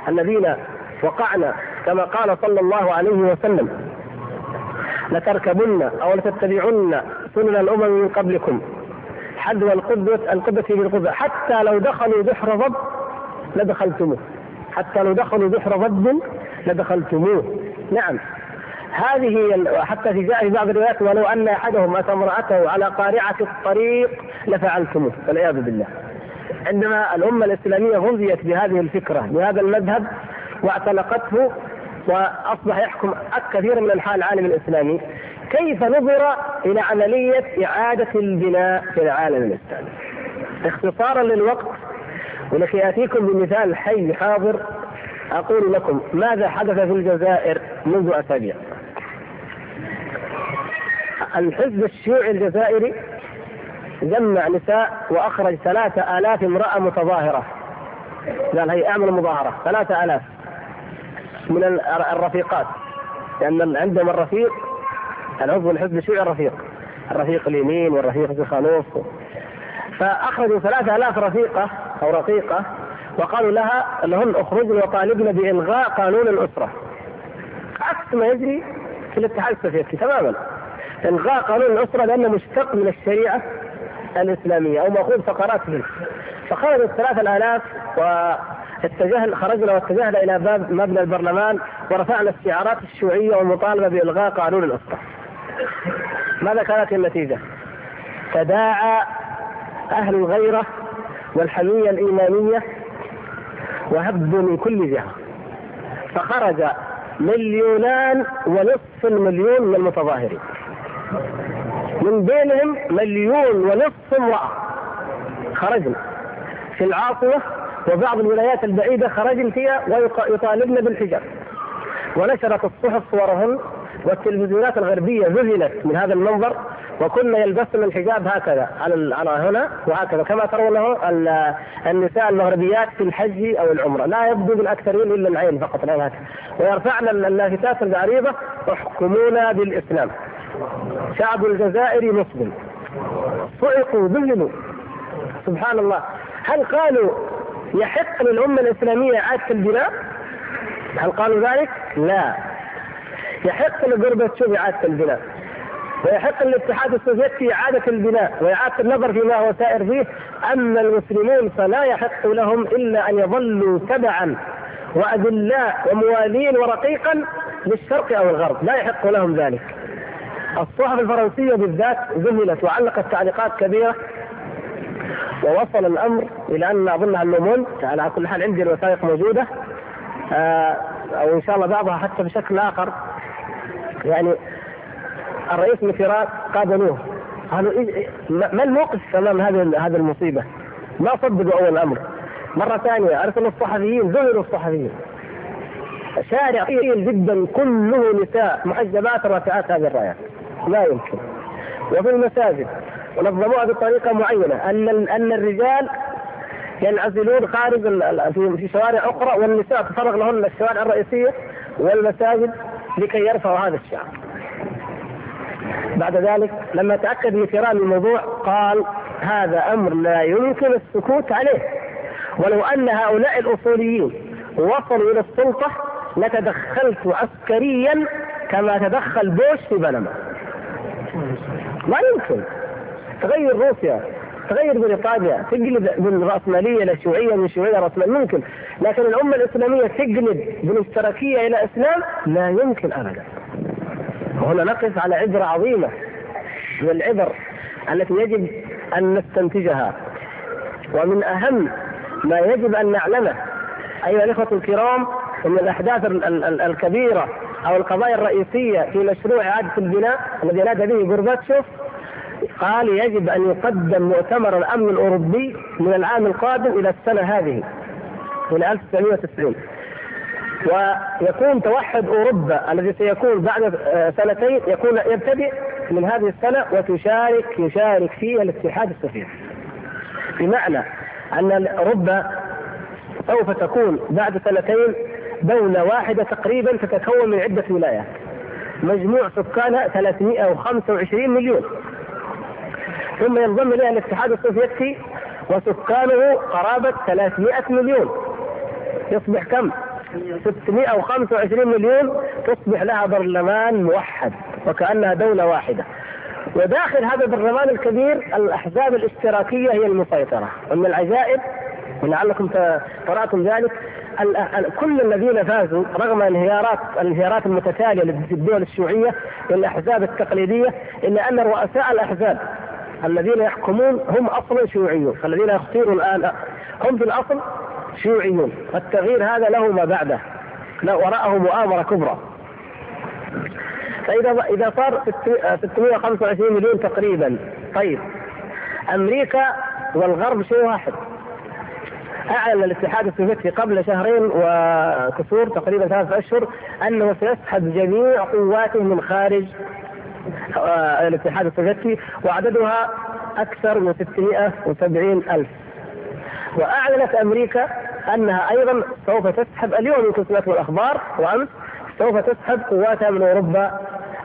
الذين وقعنا كما قال صلى الله عليه وسلم لتركبن أو لتتبعن سنن الأمم من قبلكم حذو القدوة القدوة بالقدوة. حتى لو دخلوا بحر ضب لدخلتموه. حتى لو دخلوا بحر ضب لدخلتموه. نعم. هذه حتى في جاء في بعض الروايات ولو أن احدهم اتى امراته على قارعة الطريق لفعلتموه والعياذ بالله. عندما الأمة الإسلامية غذيت بهذه الفكرة بهذا المذهب واعتنقته وأصبح يحكم كثير من انحاء العالم الإسلامي كيف نظر إلى عملية إعادة البناء في العالم الإسلامي اختصارا للوقت ولكي آتيكم بمثال حي حاضر أقول لكم ماذا حدث في الجزائر منذ أسابيع الحزب الشيوعي الجزائري جمع نساء وأخرج ثلاثة آلاف امرأة متظاهرة. قال هي اعمل مظاهرة ثلاثة آلاف من الرفيقات. لأن عندهم الرفيق العضو الحزب الشيوعي الرفيق. الرفيق اليمين والرفيق الخانوف فأخرجوا ثلاثة آلاف رفيقة أو رفيقة وقالوا لها لهن أخرجن وطالبن بإلغاء قانون الأسرة. عكس ما يجري في الاتحاد السوفيتي تماما. إلغاء قانون الأسرة لأنه مشتق من الشريعة الإسلامية أو مأخوذ فقرات منه فخرجوا الثلاثة الآلاف اتجهنا خرجنا واتجهنا إلى باب مبنى البرلمان ورفعنا الشعارات الشيوعية والمطالبة بإلغاء قانون الأسرة. ماذا كانت النتيجة؟ تداعى أهل الغيرة والحمية الإيمانية وهبوا من كل جهة فخرج مليونان ونصف المليون من المتظاهرين من بينهم مليون ونصف امرأة. خرجنا. في العاصمة وبعض الولايات البعيدة خرجن فيها ويطالبن بالحجاب. ونشرت الصحف صورهن والتلفزيونات الغربية ذهلت من هذا المنظر وكنا يلبسن الحجاب هكذا على على هنا وهكذا. كما ترونه النساء المغربيات في الحج أو العمرة. لا يبدو بالأكثرين إلا العين فقط العين هكذا. ويرفعن اللافتات العريضه احكمونا بالإسلام. شعب الجزائر مسلم. صعقوا ذهلوا سبحان الله هل قالوا يحق للأمة الإسلامية إعادة البناء؟ هل قالوا ذلك؟ لا. يحق لغربتشوف إعادة البناء ويحق للاتحاد السوفيتي إعادة البناء وإعادة النظر فيما هو سائر فيه. أما المسلمون فلا يحق لهم إلا أن يظلوا تبعا وأذلاء وموالين ورقيقا للشرق أو الغرب. لا يحق لهم ذلك. الصحف الفرنسية بالذات ذهلت وعلقت تعليقات كبيرة ووصل الأمر إلى أن اظن اللوموند على كل حال عندي الوثائق موجودة آه أو إن شاء الله بعضها حتى بشكل آخر يعني الرئيس ميتيران قابلوه قالوا إيه ما الموقف أمام هذه هذه المصيبة؟ ما صدقوا أول الأمر. مرة ثانية أرسلوا الصحفيين ذهلوا الصحفيين. شارع طويل جدا كله نساء محجبات رافعات هذه الرايات. لا يمكن. وفي المساجد ونظموها بطريقة معينة أن أن الرجال ينعزلون خارج في شوارع أخرى والنساء تفرغ لهن الشوارع الرئيسية والمساجد لكي يرفعوا هذا الشعار. بعد ذلك لما تأكد من كرام الموضوع قال هذا أمر لا يمكن السكوت عليه ولو أن هؤلاء الأصوليين وصلوا إلى السلطة لتدخلت عسكريا كما تدخل بوش في بنما. لا يمكن تغير روسيا تغير بريطانيا تقلب من رأسمالية إلى شيوعية من شيوعية رأسمالية ممكن. لكن الأمة الإسلامية تقلب من إشتراكية إلى إسلام لا يمكن ابدا. وهنا نقف على عبرة عظيمة من العبر التي يجب أن نستنتجها. ومن أهم ما يجب أن نعلمه أيها الإخوة الكرام إن الأحداث الكبيرة أو القضايا الرئيسية في مشروع اعاده البناء الذي نادى به غورباتشوف قال يجب أن يقدم مؤتمر الأمن الأوروبي من العام القادم إلى السنة هذه إلى 1990 ويكون توحد أوروبا الذي سيكون بعد سنتين يكون يبتدئ من هذه السنة وتشارك يشارك فيه الاتحاد السوفيتي. بمعنى أن اوروبا سوف تكون بعد سنتين دولة واحدة تقريبا تتكون من عدة ولايات. مجموع سكانها 325 مليون. ثم ينضم إليها الاتحاد السوفيتي وسكانه قرابة 300 مليون يصبح كم؟ 625 مليون تصبح لها برلمان موحد وكأنها دولة واحدة وداخل هذا البرلمان الكبير الأحزاب الاشتراكية هي المسيطرة ومن العجائب ولعلكم قرأتم ذلك. كل الذين فازوا رغم انهيارات الانهيارات المتتالية للدول الشيوعية للأحزاب التقليدية إلا أن رؤساء الأحزاب الذين يحكمون هم أصلا شيوعيون. الذين يختيروا الآن هم في الأصل شيوعيون. التغيير هذا له ما بعده. لا وراءه مؤامرة كبرى. فإذا إذا صار 625 مليون تقريبا. طيب. أمريكا والغرب شيء واحد. أعلن الاتحاد السوفيتي قبل شهرين وكسور تقريبا ثلاثة أشهر أنه سيسحب جميع قواته من خارج آه، الاتحاد السوفيتي وعددها أكثر من 670 ألف. وأعلنت أمريكا أنها أيضا سوف تسحب اليوم يمكن سمعتم الأخبار وأمس سوف تسحب قواتها من أوروبا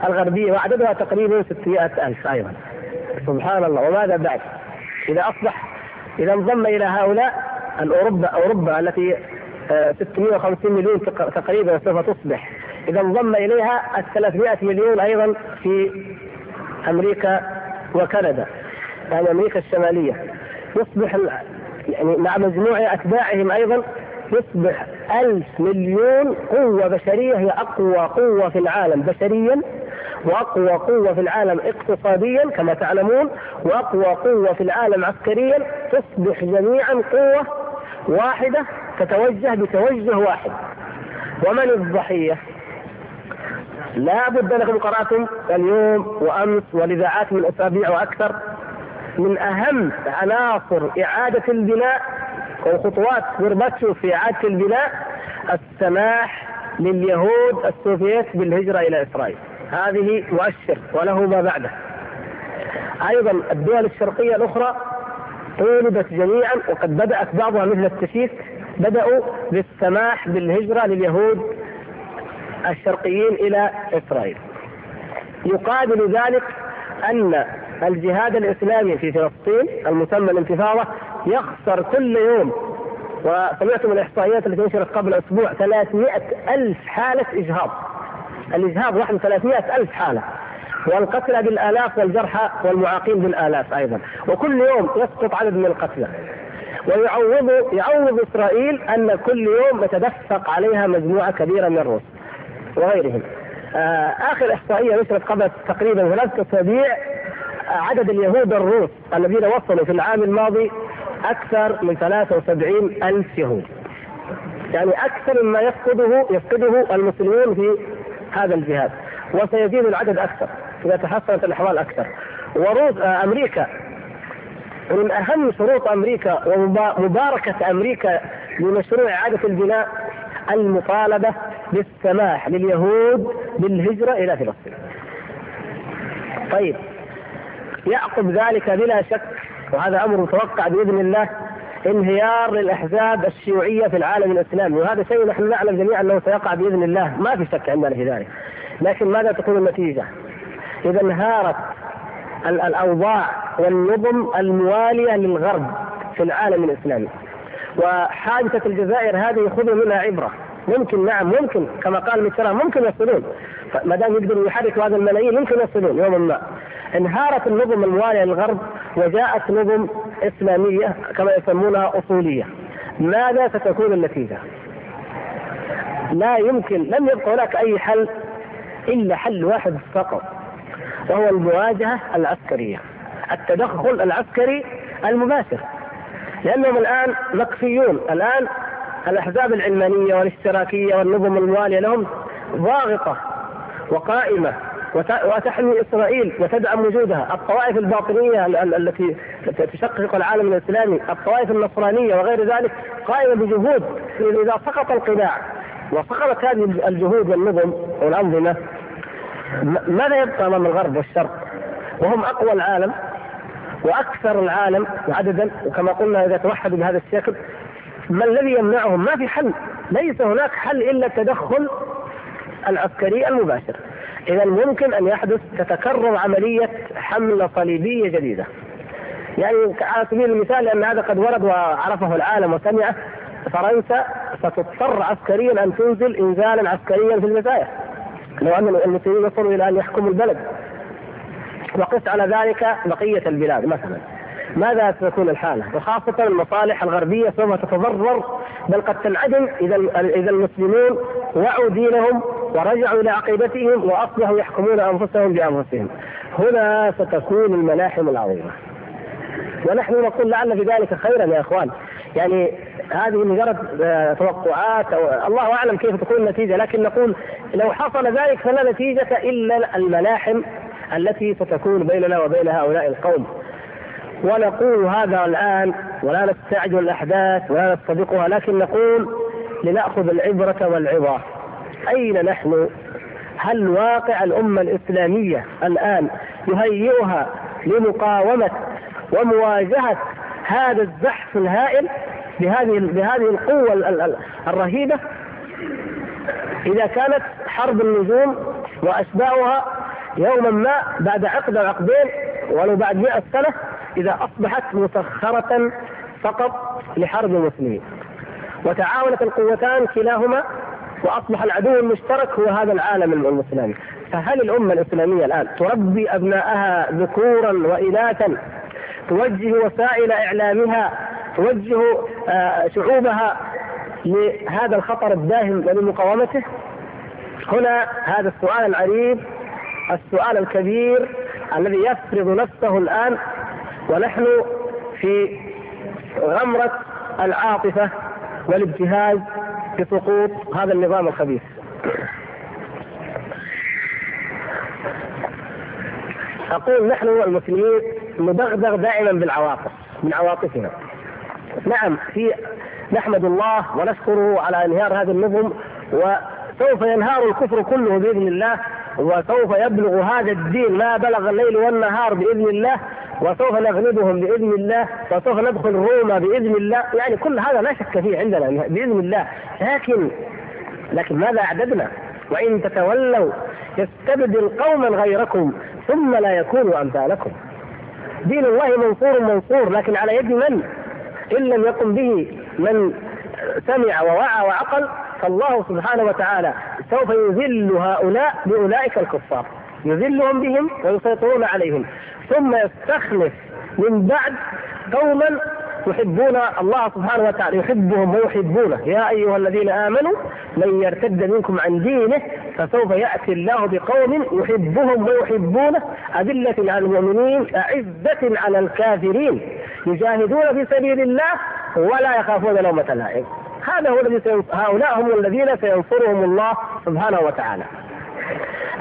الغربية وعددها تقريبا 600 ألف أيضا. سبحان الله. وماذا بعد؟ إذا أصبح إذا انضم إلى هؤلاء الأوروبا أوروبا التي 650 آه، مليون تقريبا سوف تصبح. إذا انضم إليها ال 300 مليون أيضا في أمريكا وكندا يعني أمريكا الشمالية. يصبح يعني مع مجموع أتباعهم أيضا يصبح ألف مليون قوة بشرية هي أقوى قوة في العالم بشريا وأقوى قوة في العالم اقتصاديا كما تعلمون وأقوى قوة في العالم عسكريا. تصبح جميعا قوة واحدة تتوجه بتوجه واحد. ومن الضحية؟ لا بد لكم قراتم اليوم وأمس والاذاعات من أسابيع وأكثر. من أهم عناصر إعادة البناء وخطوات غورباتشوف في إعادة البناء السماح لليهود السوفيت بالهجرة إلى إسرائيل. هذه مؤشر وله ما بعده. أيضا الدول الشرقية الأخرى طولبت جميعا وقد بدأت بعضها مثل التشيك بدأوا بالسماح بالهجرة لليهود الشرقيين إلى إسرائيل. يقابل ذلك أن الجهاد الإسلامي في فلسطين المسمى الانتفاضة يخسر كل يوم وسمعتم الإحصائيات التي نشرت قبل أسبوع 300 ألف حالة إجهاض. الإجهاض وحده 300 ألف حالة. والقتلى بالآلاف والجرحى والمعاقين بالآلاف أيضا وكل يوم يسقط عدد من القتلى ويعوض يعوض إسرائيل أن كل يوم يتدفق عليها مجموعة كبيرة من الروس وغيرهم. آه آخر إحصائية نشرت قبل تقريبا ثلاثة أسابيع آه عدد اليهود الروس الذين وصلوا في العام الماضي أكثر من 73 ألف يهود. يعني أكثر مما يفقده يفقده المسلمون في هذا الجهاد وسيزيد العدد أكثر اذا تحسنت الأحوال أكثر. وروس آه أمريكا ومن أهم شروط أمريكا ومباركه أمريكا لمشروع إعادة البناء المطالبة بالسماح لليهود بالهجرة إلى فلسطين. طيب يعقب ذلك بلا شك وهذا أمر متوقع بإذن الله انهيار للأحزاب الشيوعية في العالم الإسلامي وهذا شيء نحن نعلم جميعا أنه سيقع بإذن الله ما في شك عندنا في ذلك لكن ماذا تكون النتيجة؟ إذا انهارت الأوضاع والنظم الموالية للغرب في العالم الإسلامي. وحادثة الجزائر هذه ياخذوا منها عبرة. ممكن نعم ممكن. كما قال ميتران ممكن يصلون. ما دام يقدروا يحركوا هذا الملايين ممكن يصلون يوما ما. انهارت النظم الموالية للغرب وجاءت نظم إسلامية كما يسمونها أصولية. ماذا ستكون النتيجة؟ لا يمكن لم يبقى هناك أي حل إلا حل واحد فقط. وهو المواجهة العسكرية. التدخل العسكري المباشر. لأنهم الآن مكفيون. الآن الأحزاب العلمانية والاشتراكية والنظم الموالية لهم ضاغطة وقائمة وتحمي إسرائيل وتدعم وجودها، الطوائف الباطنية التي تشقق العالم الإسلامي، الطوائف النصرانية وغير ذلك قائمة بجهود. إذا سقط القناع وسقطت هذه الجهود والنظم والأنظمة ماذا يبقى أمام الغرب والشرق؟ وهم أقوى العالم وأكثر العالم عددا وكما قلنا إذا توحدوا بهذا الشكل ما الذي يمنعهم؟ ما في حل ليس هناك حل إلا التدخل العسكري المباشر إذا ممكن أن يحدث تتكرر عملية حملة صليبية جديدة يعني على سبيل المثال لأن هذا قد ورد وعرفه العالم وسمعه فرنسا ستضطر عسكريا أن تنزل انزالا عسكريا في الجزائر لو ان المسلمين وصلوا إلى أن يحكموا البلد وقس على ذلك بقية البلاد مثلا ماذا ستكون الحالة؟ وخاصة المصالح الغربية سوف تتضرر بل قد تنعدم إذا إذا المسلمون وعوا دينهم ورجعوا إلى عقيدتهم وأصبحوا يحكمون أنفسهم بأنفسهم. هنا ستكون الملاحم العظيمة. ونحن نقول لعل في ذلك خيرا يا إخوان يعني هذه مجرد توقعات أو الله أعلم كيف تكون النتيجة لكن نقول لو حصل ذلك فلا نتيجة إلا الملاحم التي ستكون بيننا وبين هؤلاء القوم. ونقول هذا الآن ولا نستعجل الأحداث ولا نستبقها لكن نقول لنأخذ العبرة والعظة. أين نحن؟ هل واقع الأمة الإسلامية الآن يهيئها لمقاومة ومواجهة هذا الزحف الهائل؟ بهذه بهذه القوة الرهيبة إذا كانت حرب النجوم وأشباهها يوما ما بعد عقد أو عقدين ولو بعد 100 سنة إذا أصبحت مسخرة فقط لحرب المسلمين. وتعاونت القوتان كلاهما وأصبح العدو المشترك هو هذا العالم الاسلامي فهل الأمة الإسلامية الآن تربي ابنائها ذكورا وإناثا توجه وسائل إعلامها توجه آه، شعوبها لهذا الخطر الداهم ولمقاومته؟ هنا هذا السؤال العريض السؤال الكبير الذي يفرض نفسه الآن ونحن في غمرة العاطفة والابتهاج بسقوط هذا النظام الخبيث. أقول نحن المسلمين ندغدغ دائما بالعواطف من عواطفنا. نعم في نحمد الله ونشكره على انهيار هذا النظم وسوف ينهار الكفر كله بإذن الله وسوف يبلغ هذا الدين ما بلغ الليل والنهار بإذن الله وسوف نغلبهم بإذن الله وسوف ندخل روما بإذن الله يعني كل هذا لا شك فيه عندنا بإذن الله لكن لكن ماذا أعددنا؟ وإن تتولوا يستبدل قوما غيركم ثم لا يكونوا أمثالكم. دين الله منصور منصور لكن على يد من؟ إن لم يقم به من سمع ووعى وعقل فالله سبحانه وتعالى سوف يذل هؤلاء بأولئك الكفار. يذلهم بهم ويسيطرون عليهم. ثم يستخلف من بعد قوما يحبون الله سبحانه وتعالى يحبهم ويحبونه. يا أيها الذين آمنوا من يرتد منكم عن دينه فسوف يأتي الله بقوم يحبهم ويحبونه. أذلة على المؤمنين أعزة على الكافرين. يجاهدون في سبيل الله ولا يخافون لومة لائم. هذا هو الذي هؤلاء هم الذين سينصرهم الله سبحانه وتعالى.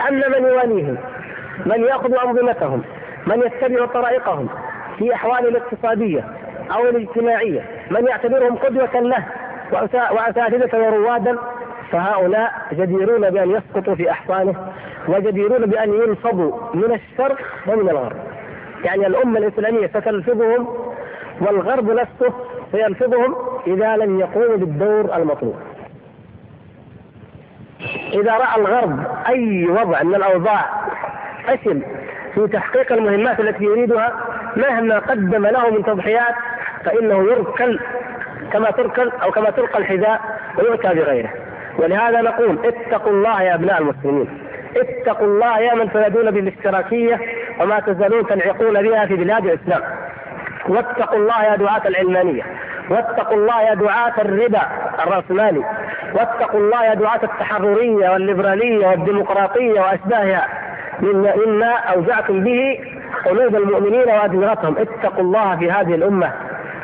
أما من يواليهم من يأخذ أنظمتهم من يتبع طرائقهم في أحوال الاقتصادية أو الاجتماعية. من يعتبرهم قدوة له وأساتذة وروادا فهؤلاء جديرون بأن يسقطوا في أحصانه وجديرون بأن ينصبوا من الشرق ومن الغرب. يعني الأمة الإسلامية ستلفظهم والغرب نفسه سيلفظهم إذا لم يقوموا بالدور المطلوب. إذا رأى الغرب أي وضع من الأوضاع فشل في تحقيق المهمات التي يريدها مهما قدم له من تضحيات فإنه يركل كما تركل أو كما تلقى الحذاء ويؤتى بغيره. ولهذا نقول اتقوا الله يا أبناء المسلمين. اتقوا الله يا من تنادون بالاشتراكية وما تزالون تنعقون بها في بلاد الإسلام. واتقوا الله يا دعاة العلمانية. واتقوا الله يا دعاة الربا الرأسمالي. واتقوا الله يا دعاة التحررية والليبرالية والديمقراطية وأشباهها. مما أوجعتم به قلوب المؤمنين وأدمغتهم اتقوا الله في هذه الأمة.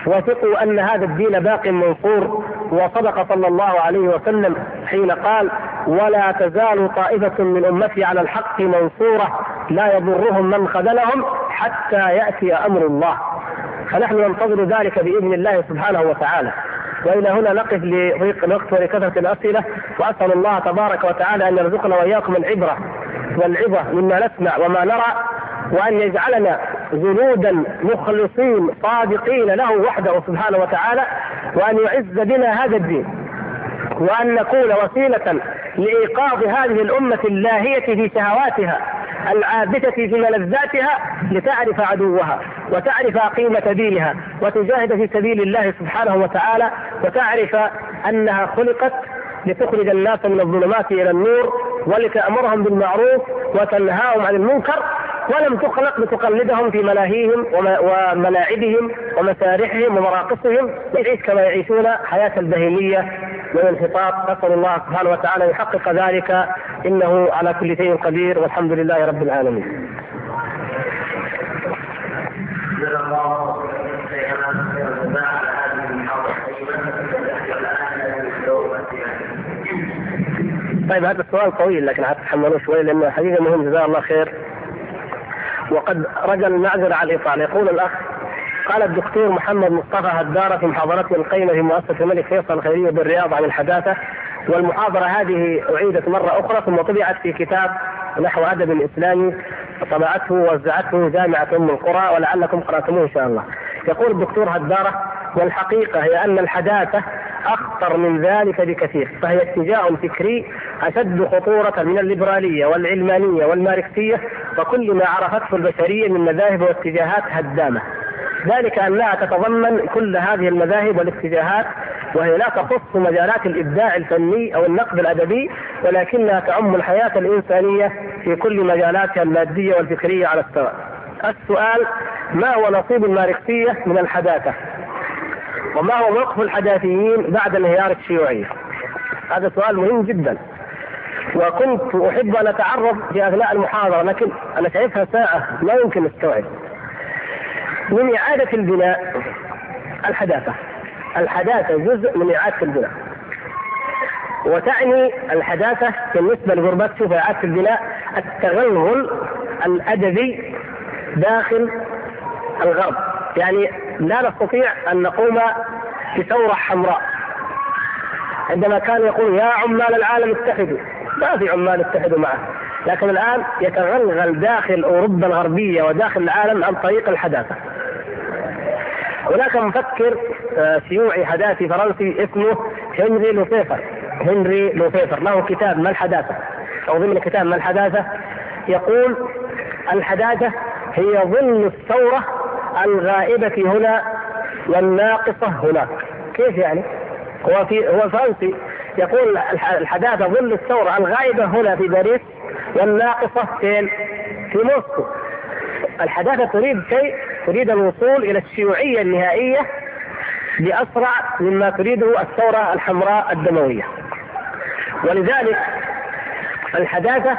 وثقوا أن هذا الدين باق منصور وصدق صلى الله عليه وسلم حين قال ولا تزال طائفة من أمتي على الحق منصورة لا يضرهم من خذلهم حتى يأتي أمر الله. فنحن ننتظر ذلك بإذن الله سبحانه وتعالى. وإلى هنا نقف لضيق الوقت ولكثرة الأسئلة وأسأل الله تبارك وتعالى أن يرزقنا وإياكم العبره والعظه مما نسمع وما نرى وأن يجعلنا جنودا مخلصين صادقين له وحده سبحانه وتعالى وأن يعز بنا هذا الدين. وأن نكون وسيلة لإيقاظ هذه الأمة اللاهية في شهواتها العابثة في ملذاتها لتعرف عدوها وتعرف قيمة دينها وتجاهد في سبيل الله سبحانه وتعالى وتعرف أنها خلقت لتخرج الناس من الظلمات إلى النور ولتأمرهم بالمعروف وتنهاهم عن المنكر ولم تخلق لتقلدهم في ملاهيهم وملاعبهم ومسارحهم ومراقصهم يعيش كما يعيشون حياة البهيمية والانحطاط. نسأل الله سبحانه وتعالى يحقق ذلك. إنه على كل شيء قدير. والحمد لله رب العالمين. طيب هذا السؤال طويل لكن هتتحملوه شوي لأنه حقيقه مهم جزاه الله خير. وقد رجل المعذرة على الإطالة. يقول الأخ قال الدكتور محمد مصطفى هدارة في محاضرته القيمة في مؤسسة الملك فيصل الخيرية بالرياض عن الحداثة. والمحاضرة هذه أعيدت مرة أخرى ثم طبعت في كتاب نحو أدب إسلامي. طبعته ووزعته جامعة أم القرى ولعلكم قرأتموه إن شاء الله. يقول الدكتور هدارة والحقيقة هي أن الحداثة أخطر من ذلك بكثير فهي اتجاه فكري أشد خطورة من الليبرالية والعلمانية والماركسية وكل ما عرفته البشرية من مذاهب واتجاهات هدامة ذلك أنها تتضمن كل هذه المذاهب والاتجاهات وهي لا تخص مجالات الإبداع الفني أو النقد الأدبي ولكنها تعم الحياة الإنسانية في كل مجالاتها المادية والفكرية على السواء. السؤال ما هو نصيب الماركسية من الحداثة؟ وما هو موقف الحداثيين بعد انهيار الشيوعية؟ هذا سؤال مهم جدا. وكنت أحب أن أتعرض في أثناء المحاضرة لكن أنا شايفها ساعة لا يمكن استوعب من إعادة البناء الحداثة. الحداثة جزء من إعادة البناء. وتعني الحداثة بالنسبة لغربتشوف في إعادة البناء التغلغل الأدبي داخل الغرب. يعني لا نستطيع أن نقوم بثورة حمراء. عندما كان يقول يا عمال العالم اتحدوا ما في عمال اتحدوا معه. لكن الآن يتغلغل داخل أوروبا الغربية وداخل العالم عن طريق الحداثة. هناك مفكر آه، شيوعي حداثي فرنسي اسمه هنري لوفيفر هنري لوفيفر له كتاب ما الحداثة أو ضمن كتاب ما الحداثة يقول الحداثة هي ظل الثورة الغائبة هنا والناقصة هناك كيف يعني؟ هو في هو فرنسي يقول الحداثة ظل الثورة الغائبة هنا في باريس والناقصة فين؟ في موسكو. الحداثة تريد شيء تريد الوصول إلى الشيوعية النهائية باسرع مما تريده الثورة الحمراء الدموية. ولذلك الحداثة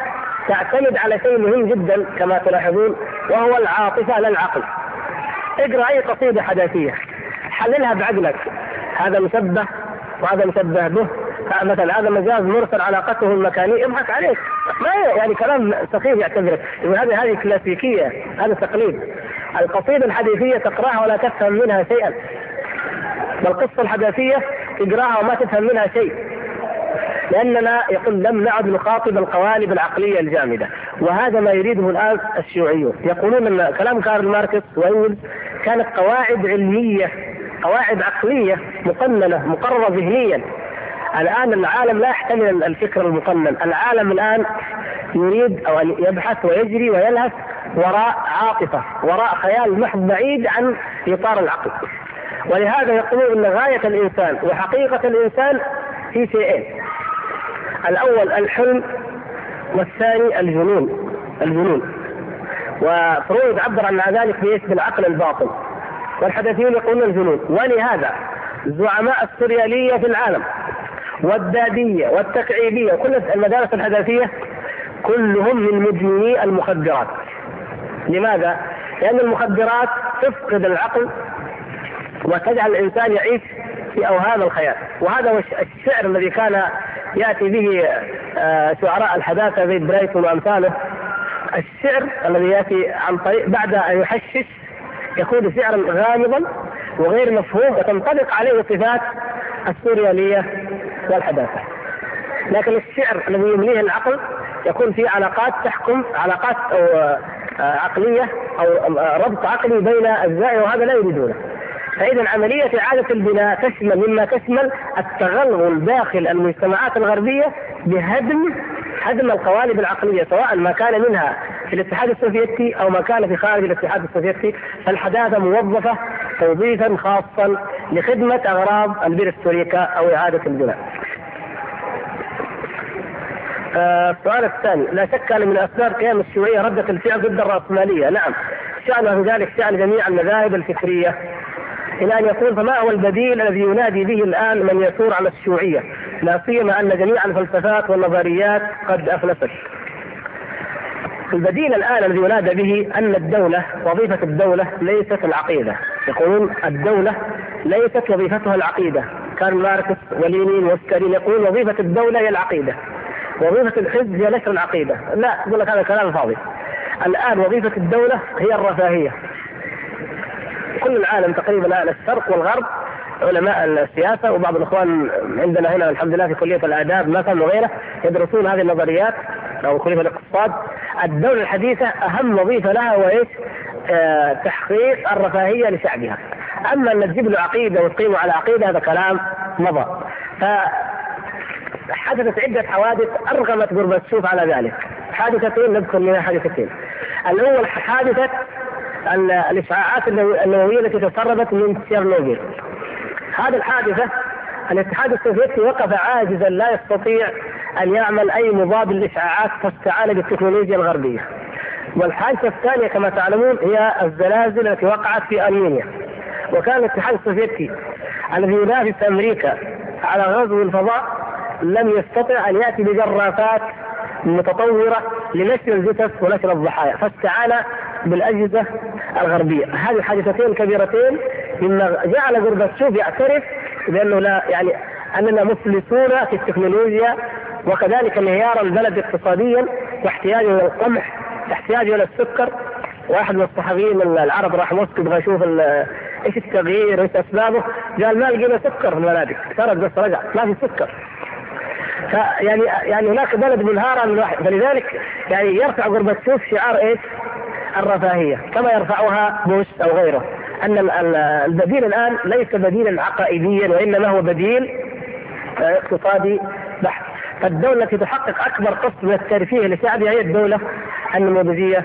تعتمد على شيء مهم جدا كما تلاحظون وهو العاطفة لا العقل. اقرأ أي قصيدة حداثية حللها بعقلك. هذا مشبه وهذا مشبه به. مثلا هذا مجاز مرسل علاقته المكانيه اضحك عليك ما يعني كلام سخيف يعتبرك يقول هذه هذه كلاسيكية هذا تقليد. القصيدة الحديثية تقرأها ولا تفهم منها شيئا. والقصة الحداثية تقرأها وما تفهم منها شيء. لأننا يقول لم نعد نخاطب القوالب العقلية الجامدة. وهذا ما يريده الآن الشيوعيون. يقولون أن كلام كارل ماركس وانجلز كانت قواعد علمية قواعد عقلية مقننة مقررة ذهنيا. الآن العالم لا يحتمل الفكر المقنن، العالم الآن يريد أن يبحث ويجري ويلهث وراء عاطفة، وراء خيال محض بعيد عن إطار العقل. ولهذا يقولون إن غاية الإنسان وحقيقة الإنسان في شيئين. الأول الحلم والثاني الجنون الجنون وفرويد عبر عن ذلك باسم العقل الباطن والحدثيون يقولون الجنون ولهذا زعماء السريالية في العالم والدادية والتكعيبية وكل المدارس الحداثيه كلهم من مدمني المخدرات. لماذا؟ لأن المخدرات تفقد العقل وتجعل الإنسان يعيش في أوهام الخيال، وهذا هو الشعر الذي كان يأتي به آه، شعراء الحداثة زي برايتون وأمثاله. الشعر الذي يأتي عن طريق بعد أن يحشش يكون شعرا غامضا وغير مفهوم وتنطبق عليه صفات السوريالية والحداثة. لكن الشعر الذي يمليه العقل يكون فيه علاقات تحكم علاقات أو آه، عقلية أو آه، ربط عقلي بين اجزائه وهذا لا يريدونه. فإذا عملية إعادة البناء تشمل مما تشمل التغلغل داخل المجتمعات الغربية بهدم هدم القوالب العقلية سواء ما كان منها في الاتحاد السوفيتي أو ما كان في خارج الاتحاد السوفيتي فالحداثة موظفة توظيفا خاصا لخدمة أغراض البرستوريكا أو إعادة البناء. آه، السؤال الثاني. لا شك أن من أسباب قيام الشيوعية ردة الفعل ضد الرأسمالية، نعم. شأن ذلك شأن جميع المذاهب الفكرية. إلى أن يقول فما هو البديل الذي ينادي به الآن من يثور على الشيوعية؟ لا سيما أن جميع الفلسفات والنظريات قد أفلست. البديل الآن الذي ينادى به أن الدولة وظيفة الدولة ليست العقيدة، يقولون الدولة ليست وظيفتها العقيدة، كان ماركس ولينين وستالين يقولون وظيفة الدولة هي العقيدة. وظيفة الحزب هي نشر العقيدة، لا يقول لك هذا كلام فاضي. الآن وظيفة الدولة هي الرفاهية. كل العالم تقريبا الآن الشرق والغرب علماء السياسة وبعض الإخوان عندنا هنا الحمد لله في كلية الآداب مثلا وغيره يدرسون هذه النظريات أو كلية الاقتصاد الدولة الحديثة أهم وظيفة لها هو؟ آه تحقيق الرفاهية لشعبها. أما أن تجيب له عقيده وتقيمه على عقيدة هذا كلام مضى. ف حدثت عدة حوادث أرغمت غورباتشوف على ذلك حادثتين نذكر منها حادثتين الأول حادثة الإشعاعات النووية التي تسربت من تشيرنوبل هذه الحادثة الاتحاد السوفيتي وقف عاجزا لا يستطيع أن يعمل أي مضاد للإشعاعات فاستعان بالتكنولوجيا الغربية. والحادثة الثانية كما تعلمون هي الزلازل التي وقعت في المانيا. وكان الاتحاد السوفيتي الذي ينافس أمريكا على غزو الفضاء لم يستطع أن يأتي بجرافات متطورة لنشر الجثث ونشر الضحايا. فاستعان بالأجهزة الغربية. هذه حادثتين كبيرتين. مما جعل غورباتشوف يعترف بأنه لا يعني أننا مفلسون في التكنولوجيا وكذلك انهيار البلد اقتصاديا واحتياجه إلى القمح احتياجه إلى السكر. واحد من الصحفيين العرب راح موسكو يبغى يشوف إيش التغيير؟ إيش أسبابه؟ قال ما لقينا سكر في المنادق سرد بس رجع. ما في سكر. فيعني يعني هناك بلد منهارة من واحد. فلذلك يعني يرفع غربتشوف شعار إيش؟ الرفاهية. كما يرفعها بوش أو غيره. أن البديل الآن ليس بديلا عقائديا وإنما هو بديل آه، اقتصادي بحت. فالدولة التي تحقق أكبر قسط من الترفيه لشعبها هي الدولة النموذجية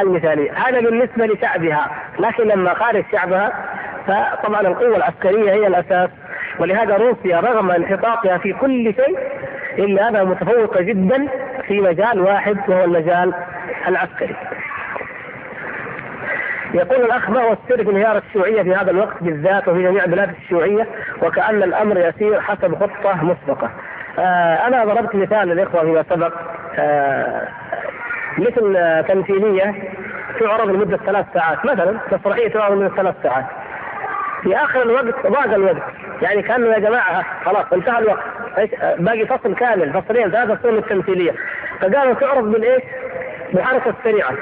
المثالية. هذا بالنسبة لشعبها. لكن لما خارج شعبها فطبعا القوة العسكرية هي الأساس ولهذا روسيا رغم انحطاطها في كل شيء إلا أنها متفوقة جدا في مجال واحد وهو المجال العسكري يقول الأخ ما هو السر في انهيار الشيوعية في هذا الوقت بالذات وفي جميع بلاد الشيوعية وكأن الأمر يسير حسب خطة مسبقة. آه أنا ضربت مثال للإخوة فيما سبق آه مثل تمثيلية تعرض لمدة ثلاث ساعات مثلا مسرحيه تعرض لمدة ثلاث ساعات. في آخر الوقت ضاق الوقت. يعني كانه يا جماعة خلاص انتهى الوقت. باقي فصل كامل فصلين ثلاثة فصول التمثيليه فقالوا تعرض بالايش؟ بالحركه السريعة.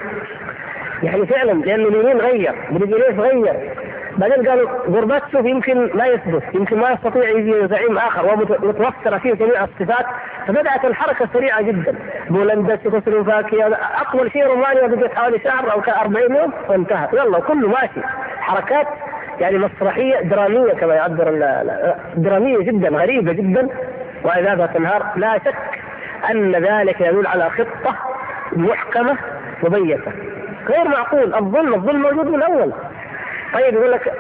يعني فعلا لأن اليمين غير بريجيليف غير. بعدين قالوا غورباتشوف يمكن ما يثبت يمكن ما يستطيع يجي زعيم آخر ومتوفره فيه جميع الصفات. فبدأت الحركة سريعه جدا. بولندا تشيكوسلوفاكيا اطول شيء رومانيا بقيت حوالي شهر أو 40 يوم وانتهى يلا كله ماشي. حركات يعني مسرحية درامية كما يعبر درامية جدا غريبة جدا. واذا تنهار لا شك أن ذلك يدل على خطة محكمة مبيتة. غير معقول الظلم الظلم موجود من الأول طيب يقول لك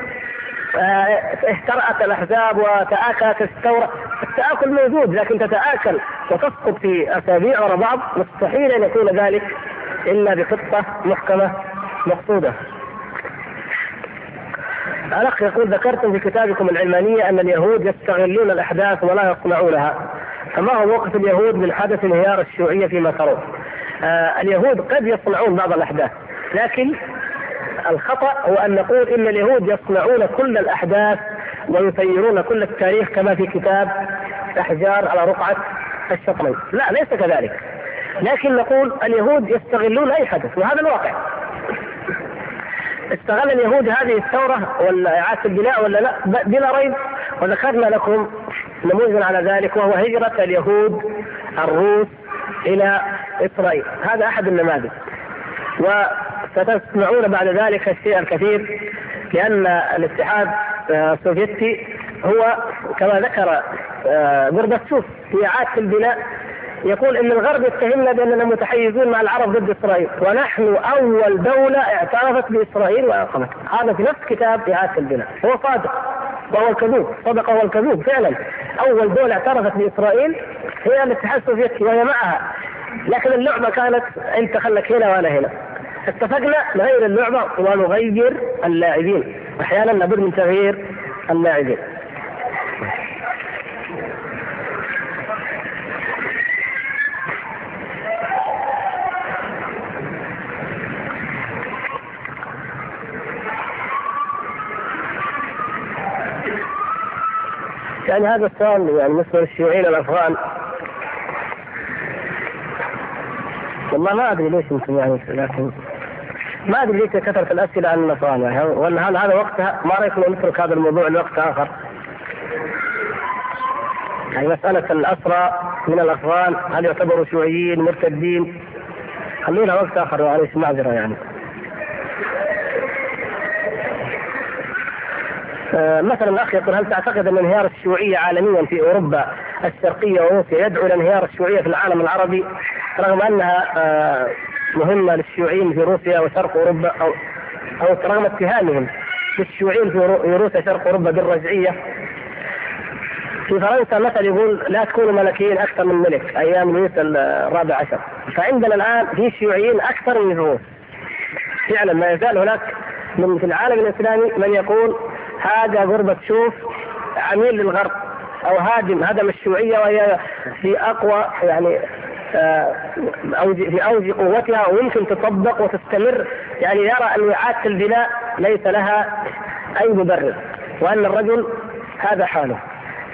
اهترأت الأحزاب وتآكلت الثورة. التآكل موجود لكن تتآكل وتسقط في أسابيع ورا بعض مستحيل أن يكون ذلك إلا بخطة محكمة مقصودة. الأخ يقول ذكرتم في كتابكم العلمانية أن اليهود يستغلون الأحداث ولا يصنعونها فما هو موقف اليهود من حدث انهيار الشيوعية فيما ترون؟ آه اليهود قد يصنعون بعض الأحداث لكن الخطأ هو أن نقول إن اليهود يصنعون كل الأحداث ويسيرون كل التاريخ كما في كتاب احجار على رقعة الشطرين، لا ليس كذلك. لكن نقول اليهود يستغلون أي حدث وهذا الواقع. استغل اليهود هذه الثورة ولا إعادة البناء ولا لا؟ بلا ريب وذكرنا لكم نموذجا على ذلك وهو هجرة اليهود الروس إلى إسرائيل، هذا أحد النماذج. وستسمعون بعد ذلك الشيء الكثير لأن الاتحاد السوفيتي هو كما ذكر غورباتشوف في إعادة البناء يقول إن الغرب يتهمنا بأننا متحيزون مع العرب ضد إسرائيل. ونحن أول دولة اعترفت بإسرائيل وأقامت. هذا في نفس كتاب اعاده البناء. هو صادق. وهو الكذوب. صدق وهو الكذوب. فعلا. أول دولة اعترفت بإسرائيل هي الاتحاد السوفيتي وهي معها. لكن اللعبة كانت أنت خلك هنا وأنا هنا. اتفقنا نغير اللعبة ونغير اللاعبين. أحيانا لابد من تغيير اللاعبين. يعني هذا السؤال يعني بالنسبة للشيوعيين الأفغان والله ما أدري ليش يمكن يعني لكن ما أدري ليش كثرت الأسئلة عن النصارى يعني ولا هل هذا وقتها ما رايكم نترك هذا الموضوع لوقت آخر؟ يعني مسألة الأسرى من الأفغان هل يعتبروا شيوعيين مرتدين؟ خلونا وقت آخر معلش معذرة يعني. مثلا الأخ يقول هل تعتقد أن انهيار الشيوعية عالميا في أوروبا الشرقية وروسيا يدعو إلى انهيار الشيوعية في العالم العربي رغم أنها آه مهمة للشيوعيين في روسيا وشرق أوروبا أو أو رغم اتهامهم للشيوعيين في روسيا شرق أوروبا بالرجعية؟ في فرنسا مثل يقول لا تكونوا ملكيين أكثر من ملك أيام لويس الرابع عشر. فعندنا الآن في شيوعيين أكثر من الروس فعلا ما يزال هناك من في العالم الإسلامي من يقول هذا غربة شوف عميل للغرب أو هادم هدم الشيوعية وهي في أقوى يعني آه، في أوج قوتها ويمكن تطبق وتستمر. يعني يرى أن إعادة البناء ليس لها أي مبرر وأن الرجل هذا حاله.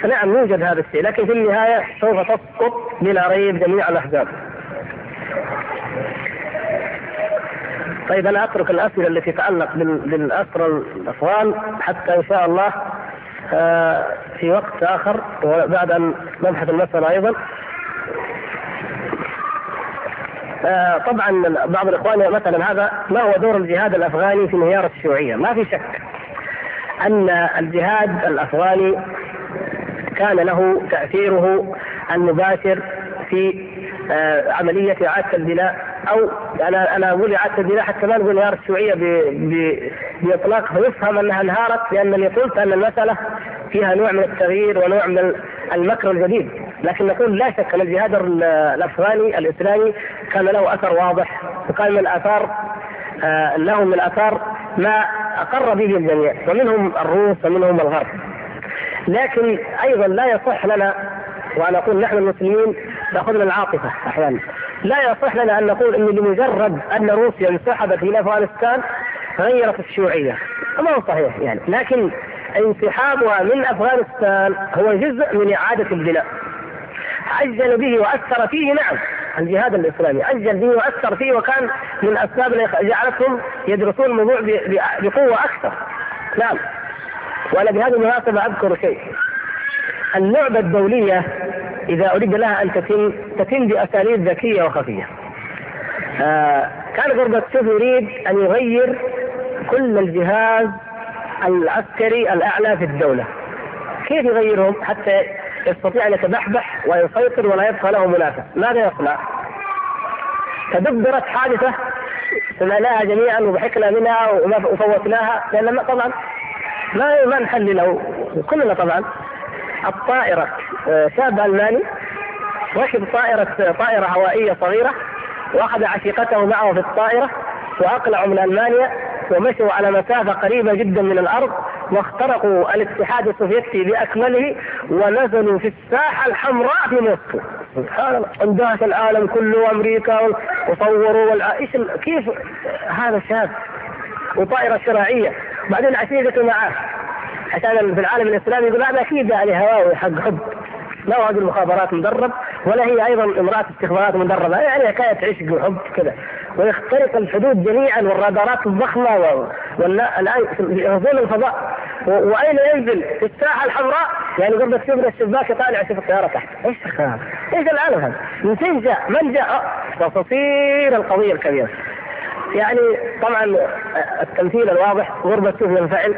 فنعم يوجد هذا الشيء لكن في النهاية سوف تسقط بلا ريب جميع الأحزاب. طيب أنا أترك الأسئلة التي تتعلق بالأسرى الافغان حتى إن شاء الله آه، في وقت آخر وبعد أن نبحث المسألة أيضا آه، طبعا بعض الإخوان مثلا هذا ما هو دور الجهاد الأفغاني في انهيار الشيوعية؟ ما في شك أن الجهاد الأفغاني كان له تأثيره المباشر في آه، عملية إعادة البناء أو أنا أنا البناء حتى ما نقول انهيار الشيوعيه بإطلاق فيفهم أنها انهارت لانني قلت أن المسألة فيها نوع من التغيير ونوع من المكر الجديد. لكن نقول لا شك أن الجهاد الأفغاني الإسلامي كان له أثر واضح وكان من الأثار آه، له من الأثار ما أقر به الجميع ومنهم الروس ومنهم الغرب. لكن أيضا لا يصح لنا وأنا أقول نحن المسلمين ناخذنا العاطفة أحيانا. لا يصح لنا أن نقول ان لمجرد أن روسيا انسحبت إلى أفغانستان غيرت الشيوعية. ما هو صحيح يعني. لكن انسحابها من أفغانستان هو جزء من إعادة البناء. عجل به وأثر فيه نعم الجهاد الإسلامي. عجل به وأثر فيه وكان من أسباب جعلتهم يدرسون الموضوع بقوة أكثر. نعم. وأنا بهذه المناسبة أذكر شيء. اللعبة الدولية إذا أريد لها أن تتم تتم بأساليب ذكية وخفية. آه كان غورباتشوف يريد أن يغير كل الجهاز العسكري الأعلى في الدولة. كيف يغيرهم حتى يستطيع أن يتبحبح ويسيطر ولا يبقى له منافع، ماذا يصنع؟ تدبرت حادثة سمعناها جميعا وضحكنا منها وفوتناها لأن طبعا ما ما نحلله كلنا طبعا الطائرة آه، شاب ألماني ركب طائرة طائرة هوائية صغيرة وأخذ عشيقته معه في الطائرة وأقلعوا من ألمانيا ومشوا على مسافة قريبة جدا من الأرض واخترقوا الاتحاد السوفيتي بأكمله ونزلوا في الساحة الحمراء في موسكو. سبحان الله اندهش العالم كله وأمريكا وصوروا والع... إيش كيف هذا شاب وطائرة شراعيه بعدين عشيقته معاه عشان في العالم الإسلامي يقول هذا أكيد يعني هواوي حق حب لا هو المخابرات مدرب ولا هي أيضا امرأة استخبارات مدربة يعني حكاية عشق وحب كذا ويخترق الحدود جميعا والرادارات الضخمة والان يغزون الفضاء وأين ينزل؟ في الساحة الحمراء يعني قبل تشوف الشباك يطالع يشوف الطيارة تحت، إيش هذا؟ إيش العالم هذا؟ من فين جاء؟ من جاء؟ وتصير القضية الكبيرة. يعني طبعا التمثيل الواضح غربة شوف ينفعل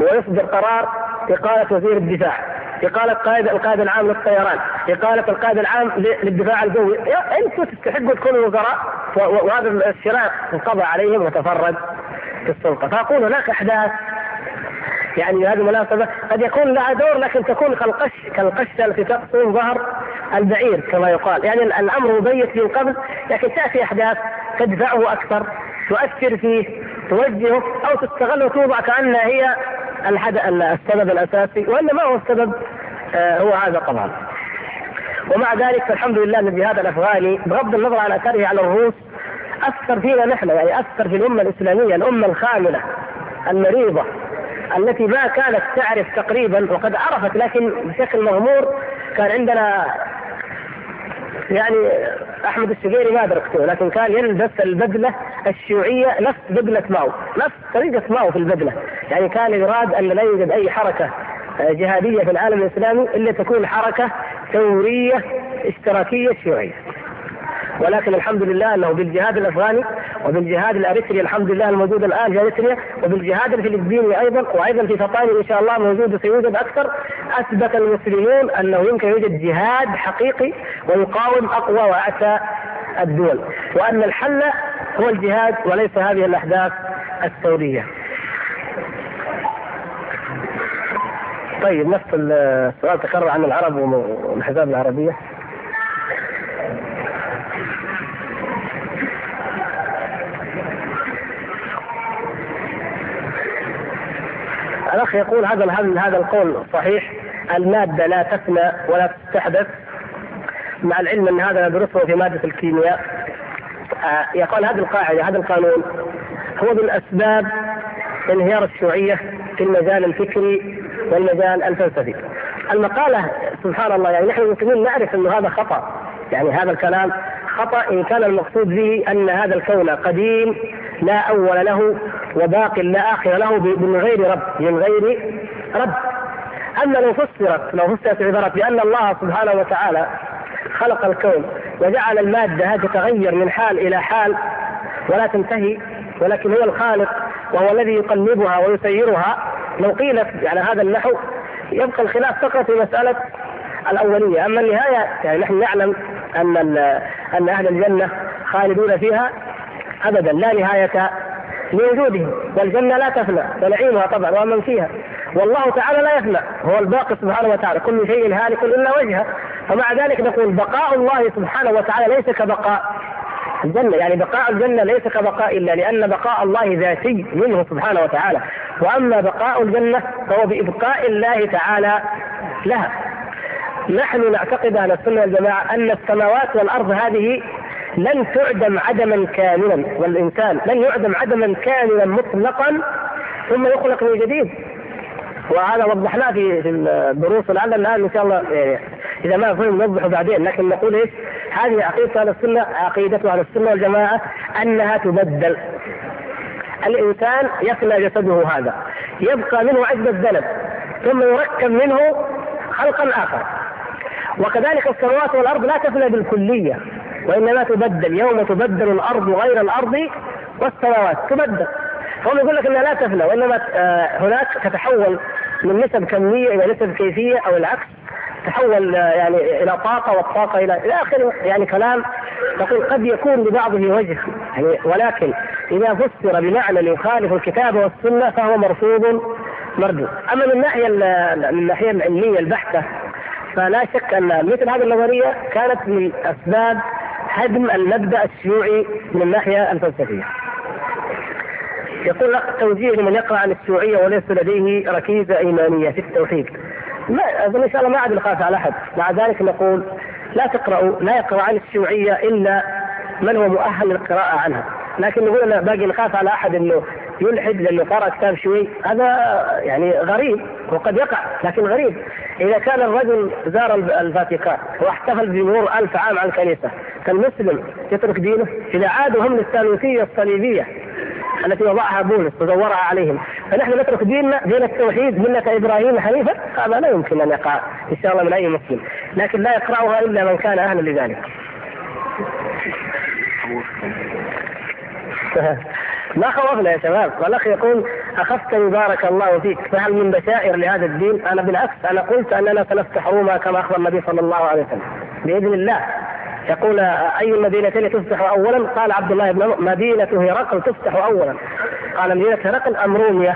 ويصدر قرار إقالة وزير الدفاع. إقالة قائد القائد العام للطيران، إقالة القائد العام للدفاع الجوي، أنتم تستحقوا تكونوا وزراء. وهذا الشراء انقضى عليهم وتفرد في السلطة، فأقول هناك أحداث يعني هذه المناسبة قد يكون لها دور لكن تكون كالقش كالقشة التي تقسم ظهر البعير كما يقال، يعني الأمر مبيت من قبل لكن تأتي أحداث تدفعه أكثر تؤثر فيه توجهه أو تستغل وتوضع كأنها هي السبب الأساسي وإنما هو السبب آه، هو هذا طبعا. ومع ذلك فالحمد لله إن الجهاد الافغاني بغض النظر عن أثره على الروس أثر فينا نحن يعني أثر في الأمة الإسلامية الأمة الخاملة المريضة. التي ما كانت تعرف تقريبا وقد عرفت لكن بشكل مغمور كان عندنا يعني أحمد الشقيري ما ادركته لكن كان يلبس البدلة الشيوعية نفس بدلة ماو نفس طريقة ماو في البدلة. يعني كان يراد أن لا يوجد أي حركة جهادية في العالم الإسلامي إلا تكون حركة ثورية اشتراكية شيوعية. ولكن الحمد لله أنه بالجهاد الأفغاني وبالجهاد الاريتري الحمد لله الموجود الآن في اريتريا وبالجهاد الفلبيني أيضا وأيضا في فطاني إن شاء الله موجود سيوجد أكثر أثبت المسلمون أنه يمكن يوجد جهاد حقيقي ويقاوم أقوى واعتى الدول وأن الحل هو الجهاد وليس هذه الأحداث الثورية. طيب نفس السؤال تكرر عن العرب والحساب العربية الأخ يقول هذا هذا القول صحيح. المادة لا تفنى ولا تستحدث مع العلم أن هذا ندرسه في مادة الكيمياء. آه، يقول هذه القاعدة هذا القانون هو من أسباب انهيار الشيوعية في المجال الفكري والمجال الفلسفي. المقالة سبحان الله يعني نحن المسلمين نعرف أنه هذا خطأ. يعني هذا الكلام خطأ إن كان المقصود به أن هذا الكون قديم لا أول له وباق لا آخر له من غير رب من غير رب. أما لو فسرت لو فسرت العبارة بأن الله سبحانه وتعالى خلق الكون وجعل المادة تتغير من حال إلى حال ولا تنتهي ولكن هو الخالق وهو الذي يقلبها ويسيرها. لو قيلت على هذا النحو يبقى الخلاف فقط في مسألة الأولية. أما النهاية يعني نحن نعلم أن أن أهل الجنة خالدون فيها أبدا لا نهاية لوجودهم. والجنة لا تفنى ونعيمها طبعا ومن فيها. والله تعالى لا يفنى هو الباقي سبحانه وتعالى. كل شيء هالك إلا وجهه. ومع ذلك نقول بقاء الله سبحانه وتعالى ليس كبقاء الجنة. يعني بقاء الجنة ليس كبقاء إلا لأن بقاء الله ذاتي منه سبحانه وتعالى. وأما بقاء الجنة فهو بإبقاء الله تعالى لها. نحن نعتقد أهل السنة والجماعة أن السماوات والأرض هذه لن تعدم عدما كاملا والإنسان لن يعدم عدما كاملا مطلقا ثم يخلق من جديد وهذا وضحناه في في الدروس ولعل الآن إن شاء الله يعني إذا ما فهم نوضحه بعدين لكن نقول إيش؟ هذه عقيدة أهل السنة عقيدة أهل السنة والجماعة أنها تبدل. الإنسان يفنى جسده هذا يبقى منه عدة ذنب ثم يركب منه خلقا آخر وكذلك السماوات والأرض لا تفنى بالكلية وإنما تبدل يوم تبدل الأرض غير الأرض والسماوات تبدل. هم يقول لك إنها لا تفنى وإنما آه، هناك تتحول من نسب كمية إلى نسب كيفية أو العكس تحول آه، يعني إلى طاقة والطاقة إلى إلى اخره يعني كلام نقول قد يكون لبعضه وجه يعني ولكن إذا فسر بمعنى يخالف الكتاب والسنة فهو مرفوض مردود. أما من الناحيه من الناحيه العلمية البحتة فلا شك أن مثل هذه النظرية كانت من أسباب هدم المبدأ الشيوعي من الناحيه الفلسفية. يقول توجيه لمن يقرأ عن الشيوعية وليس لديه ركيزة إيمانية في التوحيد. ما أظن إن شاء الله ما عاد الخاف على أحد، مع ذلك نقول لا تقرأوا لا يقرأ عن الشيوعية إلا من هو مؤهل للقراءة عنها، لكن نقول أنا باقي نخاف على أحد إنه يلحد لأنه قرأ كتاب شيوعي هذا يعني غريب وقد يقع لكن غريب. إذا كان الرجل زار الفاتيكان واحتفل بمرور ألف عام على الكنيسة كالمسلم يترك دينه. إذا عادوا هم للثالوثية الصليبية التي وضعها بولس ودورها عليهم فنحن نترك ديننا دين التوحيد ملة إبراهيم حنيفا هذا لا يمكن أن يقع إن شاء الله من أي مسلم. لكن لا يقرأها إلا من كان أهلا لذلك. ما خوفنا يا شباب. والأخ يقول اخفتني بارك الله فيك. فهل من بشائر لهذا الدين؟ أنا بالعكس أنا قلت أننا سنفتح روما كما أخبر النبي صلى الله عليه وسلم. بإذن الله. يقول أي المدينتين تفتح اولا؟ قال عبد الله بن مدينة هرقل تفتح اولا. قال مدينة هرقل أم روميا؟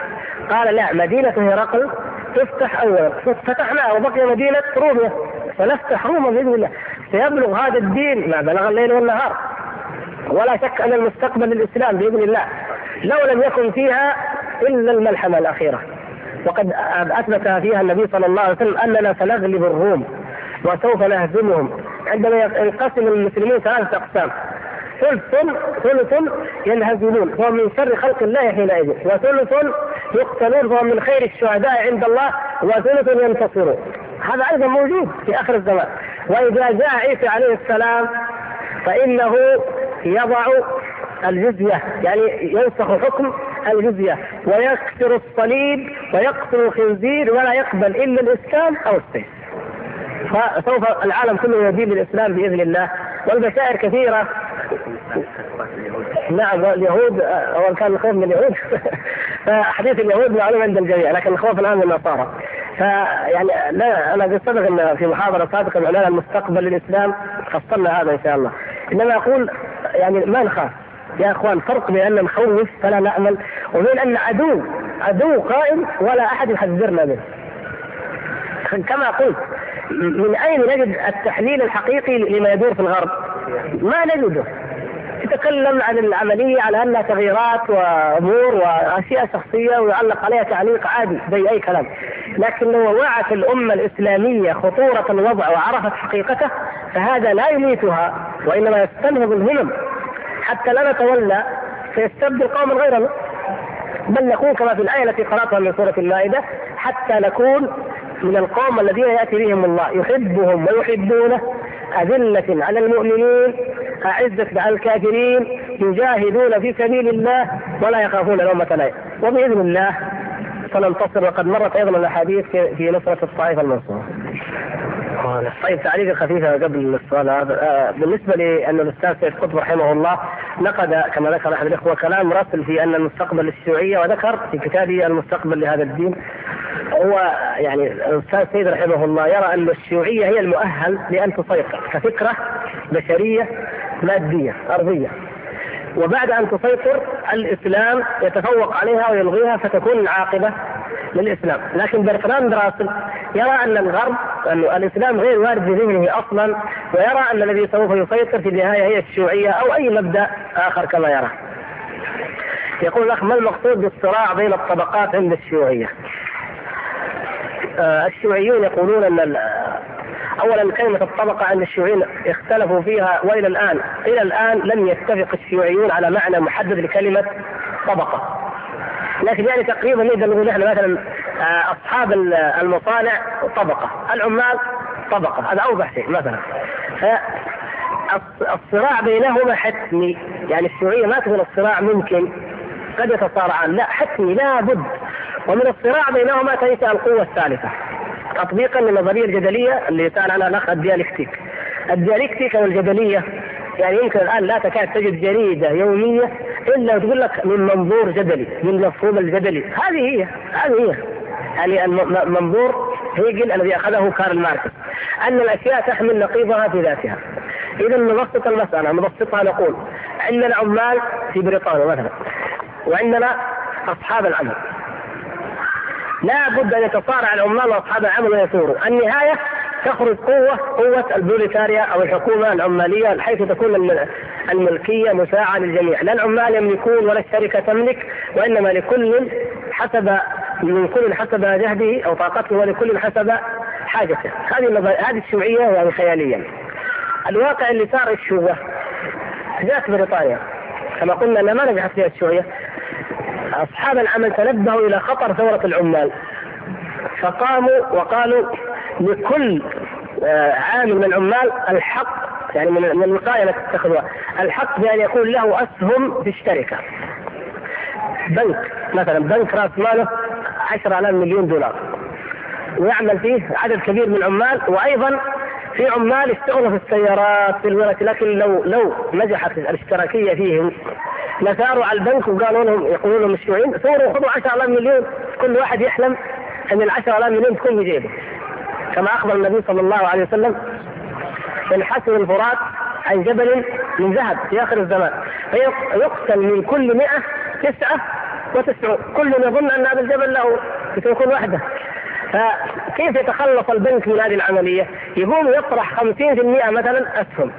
قال لا مدينة هرقل تفتح اولا. فتحناها وبقي مدينة روميا. سنفتح روما بإذن الله. سيبلغ هذا الدين ما بلغ الليل والنهار. ولا شك أن المستقبل للإسلام بإذن الله. لو لم يكن فيها إلا الملحمة الأخيرة. وقد أثبت فيها النبي صلى الله عليه وسلم أننا سنغلب الروم وسوف نهزمهم عندما ينقسم المسلمون ثلاثة أقسام. ثلث ثلث ينهزمون فهو من شر خلق الله حينئذ. وثلث يقتلون فهو من خير الشهداء عند الله وثلث ينتصرون. هذا أيضا موجود في آخر الزمان. وإذا جاء عيسى عليه السلام فإنه يضع الجزية يعني ينسخ حكم الجزية ويكسر الصليب ويقتل الخنزير ولا يقبل إلا الإسلام أو السيف. فسوف العالم كله يدين للإسلام بإذن الله. والبشائر كثيرة. نعم اليهود هو كان الخوف من اليهود. فحديث اليهود معلوم عند الجميع لكن الخوف الآن من النصارى. فيعني لا أنا قد سبق إن في محاضرة سابقة معناها المستقبل للإسلام فصلنا هذا إن شاء الله. إنما أقول يعني ما نخاف يا إخوان فرق بين أن نخوف فلا نأمل وبين أن عدو عدو قائم ولا أحد يحذرنا منه. كما قلت من أين نجد التحليل الحقيقي لما يدور في الغرب؟ ما نجده. يتكلم عن العملية على أنها تغييرات وأمور وأشياء شخصية ويعلق عليها تعليق عادي زي أي كلام. لكن لو وعت الأمة الإسلامية خطورة الوضع وعرفت حقيقته فهذا لا يميتها وإنما يستنهض الهمم. حتى لا نتولى فيستبدل قوما غيرنا بل نكون كما في الآية التي قرأتها من سورة المائدة حتى نكون من القوم الذين يأتي بهم الله يحبهم ويحبونه. أذلة على المؤمنين أعزة على الكافرين يجاهدون في سبيل الله ولا يخافون لومة لائم وبإذن الله سننتصر وقد مرت أيضا الأحاديث في نصرة الطائفة المنصورة. طيب تعليق خفيفة قبل السؤال هذا. آه، بالنسبة لأن الأستاذ سيد قطب رحمه الله نقد كما ذكر أحد الإخوة كلام رسل في أن المستقبل للشيوعية وذكر في كتابه المستقبل لهذا الدين. هو يعني الأستاذ سيد رحمه الله يرى أن الشيوعية هي المؤهل لأن تسيطر كفكرة بشرية مادية أرضية. وبعد أن تسيطر الإسلام يتفوق عليها ويلغيها فتكون العاقبه للإسلام، لكن برتراند راسل يرى أن الغرب أن الإسلام غير وارد في ذهنه أصلا ويرى أن الذي سوف يسيطر في النهاية هي الشيوعية أو أي مبدأ آخر كما يرى. يقول الأخ ما المقصود بالصراع بين الطبقات عند الشيوعية؟ آه، الشيوعيون يقولون أن اولا كلمة الطبقة عند الشيوعيين اختلفوا فيها وإلى الآن. إلى الآن لم يتفق الشيوعيون على معنى محدد لكلمة طبقة. لكن يعني تقريبا نقدر نقول إحنا مثلا آه، أصحاب المصانع طبقة. العمال طبقة. هذا أوضح شيء مثلا. الصراع بينهما حتمي. يعني الشيوعية ما تقول الصراع ممكن قد يتصارعان. لا حتمي لابد. ومن الصراع بينهما تنشا القوة الثالثة؟ تطبيقا للنظريه الجدلية اللي سال عنها الاخ الديالكتيك. الديالكتيك أو الجدلية يعني يمكن الآن لا تكاد تجد جريدة يومية إلا وتقول لك من منظور جدلي من المفهوم الجدلي. هذه هي هذه هي. يعني المنظور هيجل الذي أخذه كارل ماركس. أن الأشياء تحمل نقيضها في ذاتها. اذا نبسط المسألة نبسطها نقول عندنا عمال في بريطانيا مثلا وعندنا أصحاب العمل لا بد أن يتصارع العمال وأصحاب العمل ويثوروا النهاية تخرج قوة قوة البوليتاريا أو الحكومة العمالية حيث تكون الملكية مساعة للجميع، لا العمال يملكون ولا الشركة تملك وإنما لكل حسب من كل حسب جهده أو طاقته ولكل حسب حاجته، هذه هذه الشيوعية يعني خياليا. الواقع اللي صار الشوبة جاءت بريطانيا. كما قلنا أنها ما نجحت فيها الشيوعية. أصحاب العمل تنبهوا إلى خطر ثورة العمال. فقاموا وقالوا لكل آه، عامل من العمال الحق يعني من الوقاية التي تتخذها الحق بأن يكون له أسهم في الشركة. بنك مثلا بنك رأس ماله 10000 مليون دولار. ويعمل فيه عدد كبير من العمال وأيضا في عمال يشتغلوا في السيارات في الورق لكن لو لو نجحت الاشتراكية فيهم لثاروا على البنك وقالوا لهم يقولون لهم الشيوعيين ثوروا خذوا 10000 مليون. كل واحد يحلم إن ال 10000 مليون تكون في جيبه. كما أخبر النبي صلى الله عليه وسلم ينحسر الفرات عن جبل من ذهب في آخر الزمان فيقتل من كل مئة تسعة وتسعون. كل يظن أن هذا الجبل له يكون وحده. فكيف يتخلص البنك من هذه العملية؟ يقوم يطرح 50% مثلا أسهم.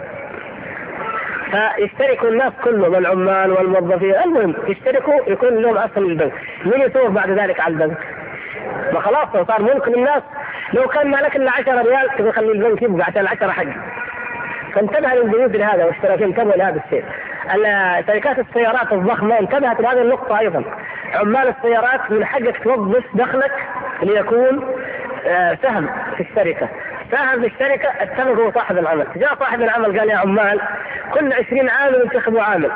فيشتركوا الناس كلهم العمال والموظفين. المهم يشتركوا يكون لهم اسهم البنك. من يثور بعد ذلك على البنك؟ ما خلاص صار ملك للناس لو كان مالك إلا 10 ريال تبي تخلي البنك يبقى عشان 10 حق فانتبه للبنوك لهذا والاشتراكين انتبهوا لهذا الشيء. شركات السيارات الضخمة انتبهت لهذه النقطة أيضا. عمال السيارات من حقك توظف دخلك ليكون آه، سهم في الشركة. ساهم في الشركة اتفقوا صاحب العمل، جاء صاحب العمل قال يا عمال كل 20 عامل انتخبوا عامل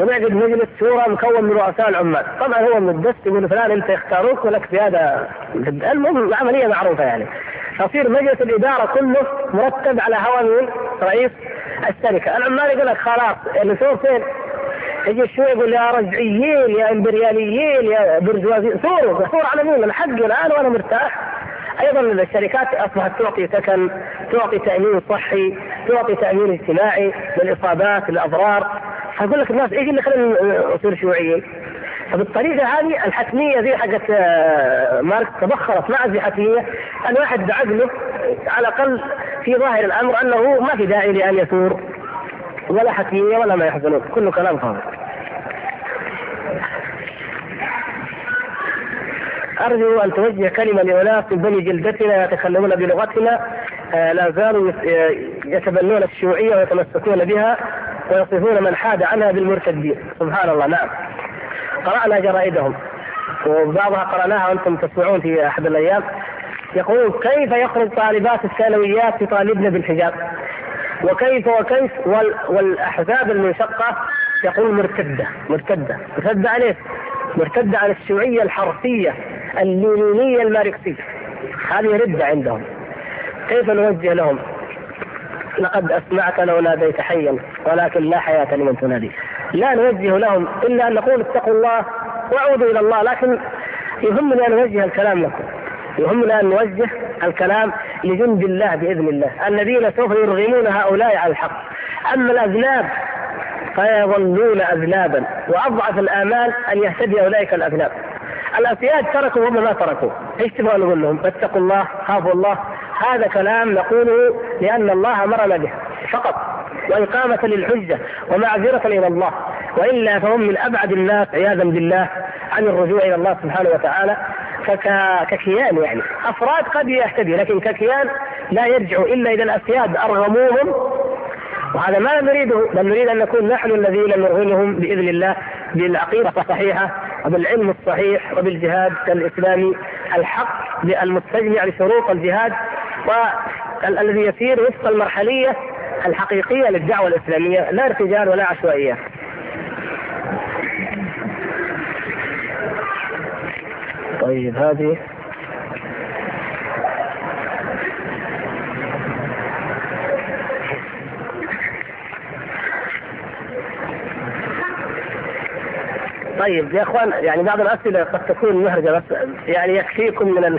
ونعقد مجلس شورى مكون من رؤساء العمال، طبعا هو مدس يقول فلان أنت يختاروك ولك هذا المهم العملية معروفة يعني. فصير مجلس الإدارة كله مرتب على هوى مين؟ رئيس الشركة، العمال يقول لك خلاص اللي فين؟ يجي شوي يقول يا رجعيين يا إمبرياليين يا برجوازيين ثوروا ثوروا على مين؟ الحق الآن وأنا مرتاح أيضا الشركات أصبحت تعطي سكن، تعطي تأمين صحي، تعطي تأمين اجتماعي للإصابات، الاضرار، فأقول لك الناس إيش اللي خلينا نصير شيوعيين؟ فبالطريقه هذه الحتمية ذي حقت آه، ماركس تبخرت مع ذي حتمية. الواحد بعقله على الأقل في ظاهر الأمر أنه ما في داعي لأن يثور. ولا حتمية ولا ما يحزنون. كله كلام فاضي. أرجو أن توجه كلمة لاناس من بني جلدتنا يتكلمون بلغتنا آه، لا زالوا يتبنون الشيوعية ويتمسكون بها ويصفون من حاد عنها بالمرتدين. سبحان الله نعم. قرأنا جرائدهم. وبعضها قرأناها وأنتم تسمعون في أحد الأيام. يقول كيف يخرج طالبات الثانويات يطالبن بالحجاب؟ وكيف وكيف والأحزاب المنشقه يقول مرتدة مرتدة. مرتدة عن إيش؟ مرتدة عن الشيوعية الحرفية. اللينينيه الماركسية. هذه ردة عندهم. كيف نوجه لهم؟ لقد اسمعك لو ناديت حيا ولكن لا حياة لمن تنادي. لا نوجه لهم إلا أن نقول اتقوا الله واعوذوا إلى الله لكن يهمني أن اوجه الكلام لكم. يهمنا أن نوجه الكلام لجند الله بإذن الله. الذين سوف يرغمون هؤلاء على الحق. أما الأذناب فيظلون اذنابا وأضعف الآمال أن يهتدي أولئك الأذناب. الأسياد تركوا هم ما تركوا. إيش تبغى نقول لهم؟ اتقوا الله خافوا الله. هذا كلام نقوله لأن الله أمرنا به. فقط. وإقامة للحجة ومعذرة إلى الله. وإلا فهم من أبعد الناس عياذا بالله عن الرجوع إلى الله سبحانه وتعالى. ككيان يعني. أفراد قد يهتدي لكن ككيان لا يرجع إلا إذا الأسياد أرغموهم وهذا ما نريده بل نريد أن نكون نحن الذين نرغمهم بإذن الله بالعقيدة الصحيحة وبالعلم الصحيح وبالجهاد الإسلامي الحق المستجمع لشروط الجهاد والذي يسير وفق المرحلية الحقيقية للدعوة الإسلامية لا ارتجال ولا عشوائية. طيب هذه طيب يا إخوان يعني بعض الأسئلة قد تكون محرجه بس يعني يكفيكم من ال...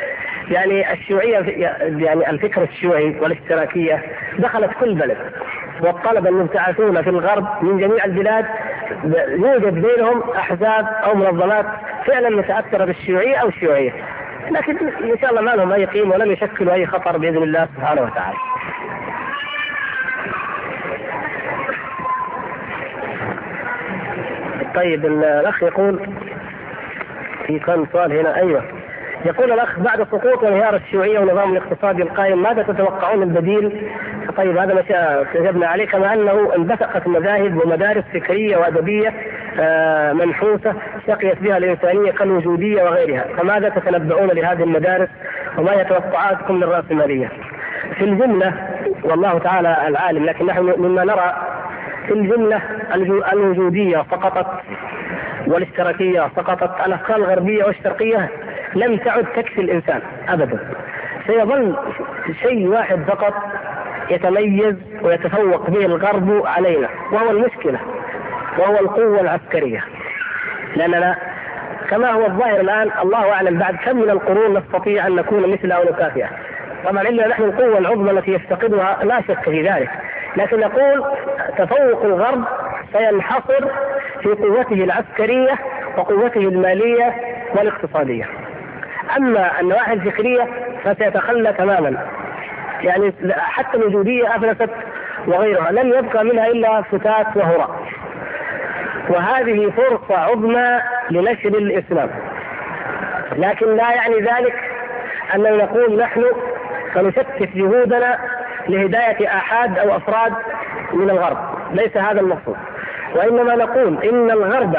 يعني الشيوعية يعني الفكر الشيوعي والاشتراكية دخلت كل بلد والطلبه المبتعثون في الغرب من جميع البلاد يوجد بينهم أحزاب أو منظمات فعلا متأثرة بالشيوعية أو الشيوعية لكن إن شاء الله ما لهم أي قيمة ولم يشكلوا أي خطر بإذن الله سبحانه وتعالى. طيب الأخ يقول في كان سؤال هنا أيوه يقول الأخ بعد سقوط وانهيار الشيوعية والنظام الاقتصادي القائم ماذا تتوقعون البديل؟ طيب هذا ما كتبنا عليه كما أنه انبثقت مذاهب ومدارس فكرية وأدبية آه، منحوسة شقيت بها الإنسانية كالوجودية وغيرها، فماذا تتنبؤون لهذه المدارس وما هي توقعاتكم للرأسمالية؟ في الجملة والله تعالى العالم لكن نحن مما نرى في الجملة الوجودية سقطت والاشتراكية سقطت. الأفكار الغربية والشرقية لم تعد تكفي الإنسان ابدا. سيظل شيء واحد فقط يتميز ويتفوق به الغرب علينا وهو المشكلة وهو القوة العسكرية. لاننا كما هو الظاهر الآن الله أعلم بعد كم من القرون نستطيع أن نكون مثل أو نكافئه. طبعا الا نحن القوة العظمى التي يفتقدها لا شك في ذلك. لكن نقول تفوق الغرب سينحصر في قوته العسكرية وقوته المالية والاقتصادية. أما النواحي الفكرية فسيتخلى تماما. يعني حتى الوجودية أفلست وغيرها لم يبقى منها إلا فتات وهراء وهذه فرصة عظمى لنشر الإسلام. لكن لا يعني ذلك أننا نقول نحن سنشتت جهودنا لهداية آحاد أو أفراد من الغرب. ليس هذا المقصود. وإنما نقول إن الغرب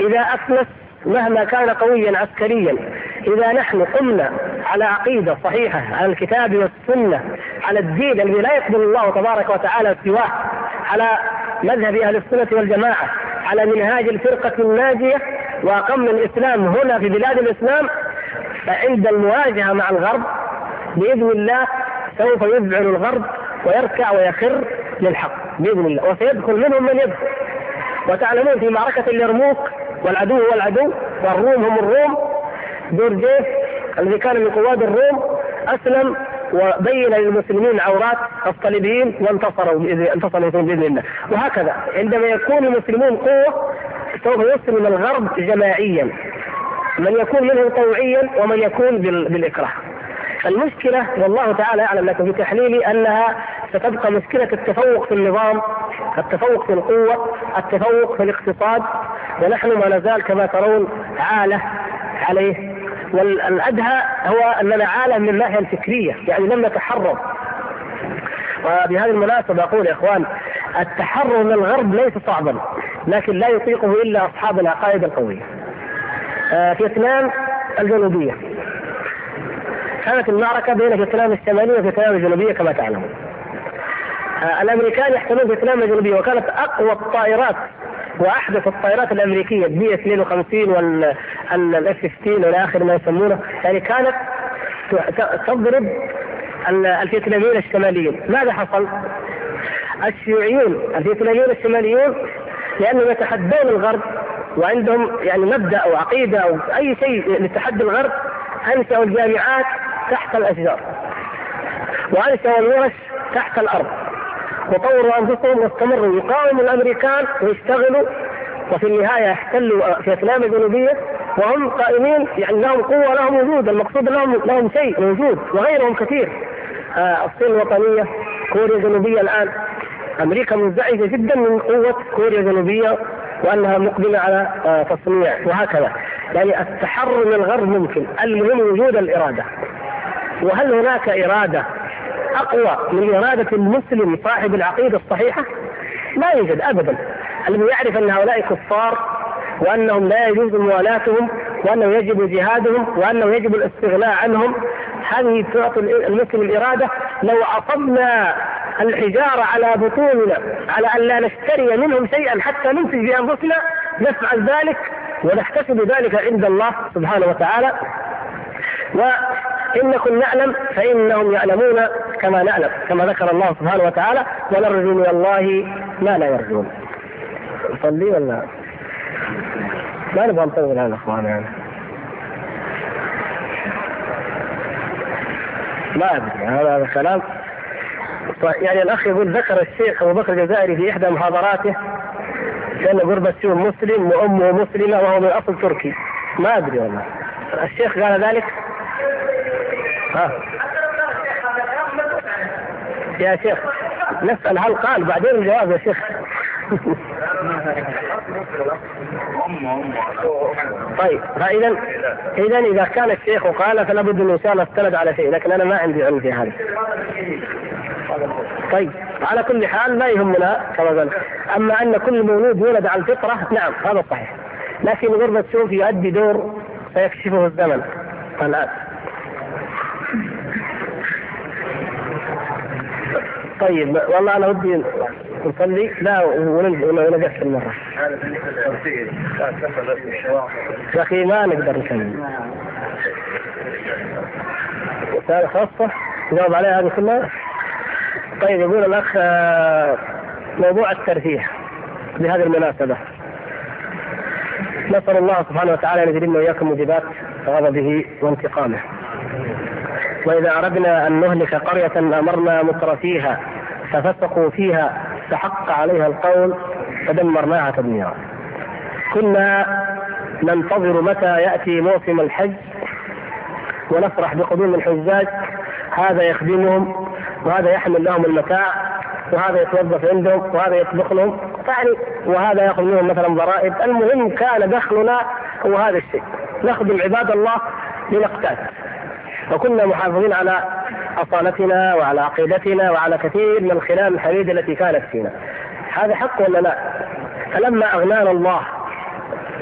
إذا افلس مهما كان قويا عسكريا إذا نحن قمنا على عقيدة صحيحة على الكتاب والسنة على الدين الذي لا يقبل الله تبارك وتعالى سواه على مذهب أهل السنة والجماعة على منهاج الفرقة الناجية واقمنا الإسلام هنا في بلاد الإسلام فعند المواجهة مع الغرب بإذن الله سوف يذعن الغرب ويركع ويخر للحق بإذن الله وسيدخل منهم من يدخل. وتعلمون في معركة اليرموك والعدو هو العدو والروم هم الروم. جورجيف الذي كان من قواد الروم أسلم وبين للمسلمين عورات الصليبيين وانتصروا باذن انتصروا بإذن الله. وهكذا عندما يكون المسلمون قوة سوف يسلم الغرب جماعيا. من يكون منهم طوعيا ومن يكون بالإكراه. المشكلة والله تعالى يعلم لكم في تحليلي أنها ستبقى مشكلة التفوق في النظام التفوق في القوة التفوق في الاقتصاد ونحن ما نزال كما ترون عالة عليه. والأدهى هو أننا عالم من الناحية الفكرية يعني لم نتحرر. وبهذه المناسبة أقول يا إخوان التحرر من الغرب ليس صعبا لكن لا يطيقه إلا أصحاب العقائد القوية. آه فيتنام الجنوبية. كانت المعركة بين فيتنام الشماليه وفيتنام الجنوبية كما تعلمون. آه الأمريكان يحتلون فيتنام الجنوبية وكانت أقوى الطائرات وأحدث الطائرات الأمريكية B 52 وال F 15 والى آخر ما يسمونه يعني كانت تضرب الفيتناميين الشماليين ماذا حصل؟ الشيوعيون الفيتناميون الشماليون لأنهم يتحدون الغرب وعندهم يعني مبدأ أو عقيدة أو أي شيء لتحدي الغرب أنشأوا الجامعات تحت الأشجار. وانشأوا الورش تحت الأرض. وطوروا أنفسهم واستمروا. يقاوموا الأمريكان ويشتغلوا وفي النهاية يحتلوا فيتنام الجنوبية. وهم قائمين يعني لهم قوة لهم وجود. المقصود لهم لهم شيء موجود وغيرهم كثير. آه الصين الوطنيه كوريا الجنوبية الآن. أمريكا منزعجة جدا من قوة كوريا الجنوبية وأنها مقبله على آه تصنيع. وهكذا. يعني التحرر من الغرب ممكن. المهم وجود الإرادة. وهل هناك إرادة أقوى من إرادة المسلم صاحب العقيدة الصحيحة؟ لا يوجد ابدا. الذي يعرف أن هؤلاء كفار وأنهم لا يجوز موالاتهم وأنه يجب جهادهم وأنه يجب الاستغناء عنهم هذه تعطي المسلم الإرادة. لو عصبنا الحجارة على بطوننا على أن لا نشتري منهم شيئا حتى ننتج بأنفسنا نفعل ذلك ونحتسب ذلك عند الله سبحانه وتعالى. وإن كن نعلم فإنهم يعلمون كما نعلم كما ذكر الله سبحانه وتعالى ونرجو من الله ما لا يرجون. نصلي ولا؟ ما نبغى نطول هذا إخوان يعني. ما أدري هذا هذا كلام. يعني الأخ يقول ذكر الشيخ أبو بكر الجزائري في إحدى محاضراته كان غربة مسلم وأمه مسلمة وهو من أصل تركي. ما أدري والله. الشيخ قال ذلك؟ ها يا شيخ نسأل هل قال بعدين الجواب يا شيخ طيب فاذا اذا إذا كان الشيخ قال فلا بد إن شاء الله استند على شيء لكن أنا ما عندي علم في هذا. طيب على كل حال لا يهمنا كما قال أما أن كل مولود يولد على الفطرة نعم هذا صحيح. لكن غربة الشوف يؤدي دور سيكشفه الزمن الآن. طيب والله أنا ودي نصلي. لا ونقفل مرة. يا أخي ما نقدر نكمل رسالة خاصة جاوب عليها هذه كلها. طيب يقول الأخ موضوع الترفيه بهذه المناسبة. نسأل الله سبحانه وتعالى أن يجرمنا وإياكم موجبات غضبه وانتقامه. وإذا أردنا أن نهلك قرية أمرنا مترفيها ففسقوا فيها فحق عليها القول فدمرناها تدميرا. كنا ننتظر متى يأتي موسم الحج ونفرح بقدوم الحجاج هذا يخدمهم وهذا يحمل لهم المتاع وهذا يتوظف عندهم وهذا يطبخ لهم يعني وهذا يأخذ منهم مثلا ضرائب. المهم كان دخلنا هو هذا الشيء. نخدم عباد الله لنقتات. وكنا محافظين على أصالتنا وعلى عقيدتنا وعلى كثير من الخلال الحميده التي كانت فينا. هذا حق ولا لا؟ فلما أغنانا الله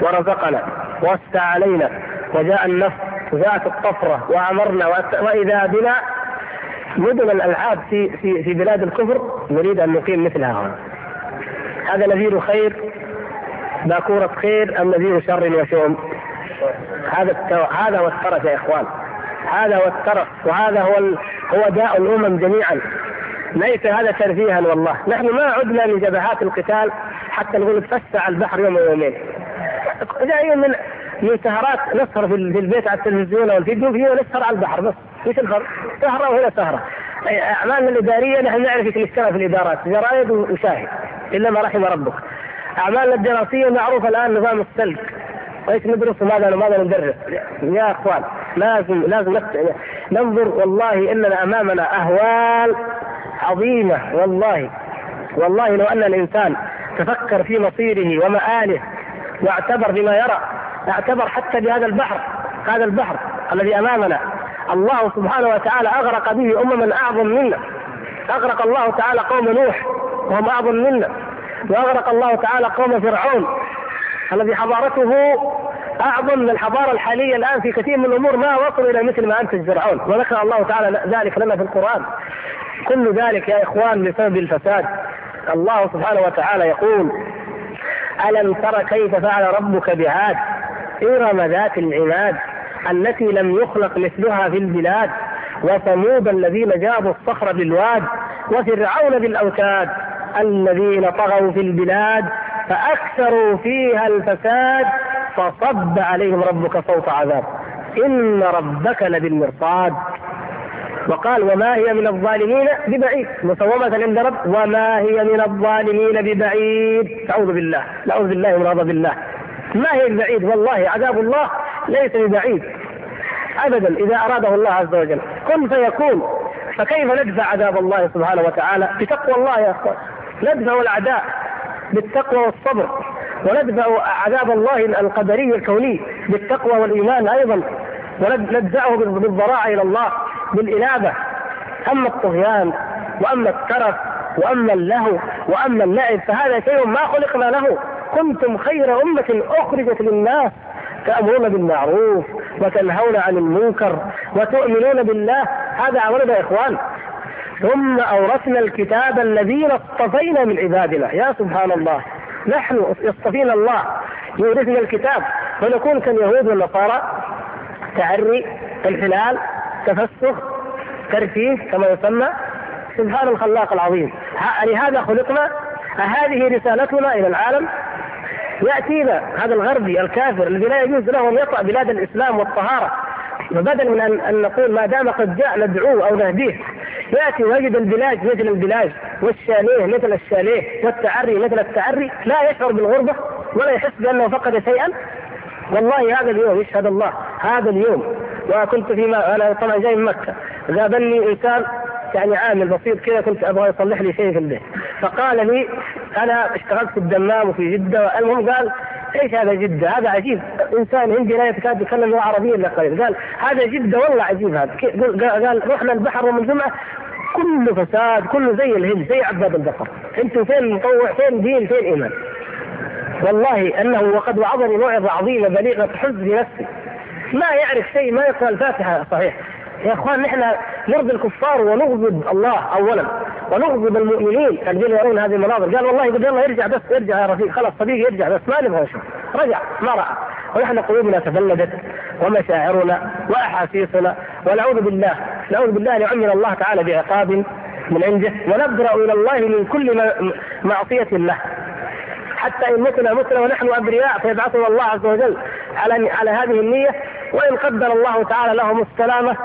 ورزقنا ووسع علينا وجاء النفس وجاءت الطفرة وأمرنا وإذا بنا مدن الألعاب في في في بلاد الكفر نريد أن نقيم مثلها هنا. هذا نذير خير باكورة خير أم نذير شر وشؤم؟ هذا هذا هو الترف يا إخوان. هذا هو الترف وهذا هو ال... هو داء الأمم جميعا. ليس هذا ترفيها والله. نحن ما عدنا من جبهات القتال حتى نقول تفسع البحر يوم ويومين. جايين من من سهرات نسهر في البيت على التلفزيون أو الفيديو فيه نسهر على البحر بس إيش الفرق؟ سهرة وهنا سهرة. اعمالنا الإدارية نحن نعرف كيف نشتغل في الإدارات. جرايد وشاهد إلا ما رحم ربك. اعمالنا الدراسية معروف الآن نظام السلك. إيش ندرس وماذا ماذا ندرس؟ يا إخوان لازم لازم ننظر والله إننا أمامنا أهوال عظيمة والله. والله لو أن الإنسان تفكر في مصيره ومآله واعتبر بما يرى اعتبر حتى بهذا البحر هذا البحر الذي أمامنا الله سبحانه وتعالى أغرق به امما أعظم منا. أغرق الله تعالى قوم نوح وهم أعظم منا. وأغرق الله تعالى قوم فرعون. الذي حضارته أعظم من الحضارة الحالية الآن في كثير من الأمور ما وصلوا إلى مثل ما انتج فرعون وذكر الله تعالى ذلك لنا في القرآن. كل ذلك يا إخوان بسبب الفساد. الله سبحانه وتعالى يقول ألم تر كيف فعل ربك بعاد؟ إرم ذات العماد التي لم يخلق مثلها في البلاد. وثمود الذين جابوا الصخر بالواد. وفرعون بالأوتاد الذين طغوا في البلاد. فأكثروا فيها الفساد فصب عليهم ربك صوت عذاب. إن ربك لبالمرصاد. وقال وما هي من الظالمين ببعيد. مسومة عند رب وما هي من الظالمين ببعيد. أعوذ بالله نعوذ بالله من غضب الله. ما هي ببعيد والله عذاب الله ليس ببعيد. أبدا إذا أراده الله عز وجل. كن فيكون. فكيف ندفع عذاب الله سبحانه وتعالى؟ بتقوى الله يا أخوان. ندفع الأعداء. بالتقوى والصبر. وندفع عذاب الله القدري الكوني بالتقوى والإيمان أيضا. وندفعه بالضراعة إلى الله بالإنابة أما الطغيان وأما الترف وأما اللهو وأما اللعب فهذا شيء ما خلقنا له. كنتم خير أمة أخرجت للناس. تأمرون بالمعروف وتنهون عن المنكر وتؤمنون بالله. هذا أمرنا يا إخوان. ثم أورثنا الكتاب الذين اصطفينا من عبادنا. يا سبحان الله. نحن يصطفينا الله. يورثنا الكتاب. ونكون كاليهود والنصارى. تعري انحلال تفسخ ترفيه كما يسمى. سبحان الخلاق العظيم. لهذا خلقنا. هذه رسالتنا إلى العالم. يأتينا هذا الغربي الكافر الذي لا يجوز له ان يطأ بلاد الإسلام والطهارة. فبدل من ان نقول ما دام قد جاء ندعوه أو نهديه يأتي ويجد البلاج مثل البلاج والشاليه مثل الشاليه والتعري مثل التعري لا يشعر بالغربة ولا يحس بأنه فقد شيئا. والله هذا اليوم يشهد الله هذا اليوم. وكنت فيما أنا طبعا جاي من مكة. قابلني إنسان يعني عامل بسيط كذا كنت أبغى يصلح لي شيء في البيت. فقال لي أنا اشتغلت في الدمام وفي جدة المهم قال إيش هذا جده؟ هذا عجيب. إنسان هندي لا يتكاد يتكلم العربيه إلا قليل. قال هذا جده والله عجيب هذا. قال رحنا البحر يوم الجمعه كله فساد كله زي الهند زي عباد البقر. أنتم فين مطوع؟ فين دين؟ فين إيمان؟ والله أنه وقد وعظني موعظة عظيمة بليغة تحز بنفسي ما يعرف شيء ما يقرأ الفاتحة صحيح. يا إخوان نحن نرضي الكفار ونغضب الله اولا ونغضب المؤمنين الذين يرون هذه المناظر. قال والله يقول يلا ارجع بس ارجع يا رفيق خلاص صديقي ارجع بس ما نبغى نشوف رجع ما رأى. ونحن قلوبنا تفلدت ومشاعرنا وأحاسيسنا ونعوذ بالله نعوذ بالله أن يعمل الله تعالى بعقاب من عنده ونبرأ إلى الله من كل معصية له. حتى إن متنا متنا ونحن أبرياء فيبعثنا الله عز وجل على على هذه النية. وإن قدر الله تعالى لهم السلامة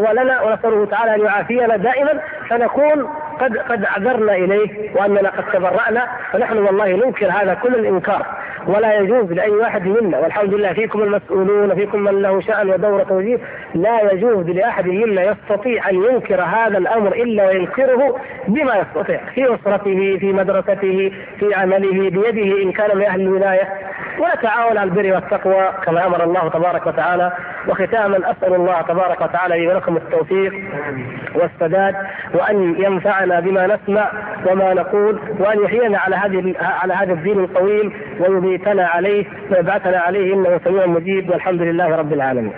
ولنا ونسأله تعالى أن يعافينا دائما فنكون قد قد عذرنا إليه وأننا قد تبرأنا فنحن والله ننكر هذا كل الإنكار. ولا يجوز لأي واحد منا والحمد لله فيكم المسؤولون فيكم من له شأن ودور توجيه لا يجوز لأحد منا يستطيع أن ينكر هذا الأمر إلا وينكره بما يستطيع في أسرته في مدرسته في عمله بيده إن كان من أهل الولاية. ونتعاون على البر والتقوى كما أمر الله تبارك وتعالى وختاما أسأل الله تبارك وتعالى لي ولكم التوفيق والسداد وأن ينفعنا بما نسمع وما نقول وأن يحيينا على هذه على هذا الدين القويم ويميتنا عليه ويبعثنا عليه إنه سميع مجيب والحمد لله رب العالمين.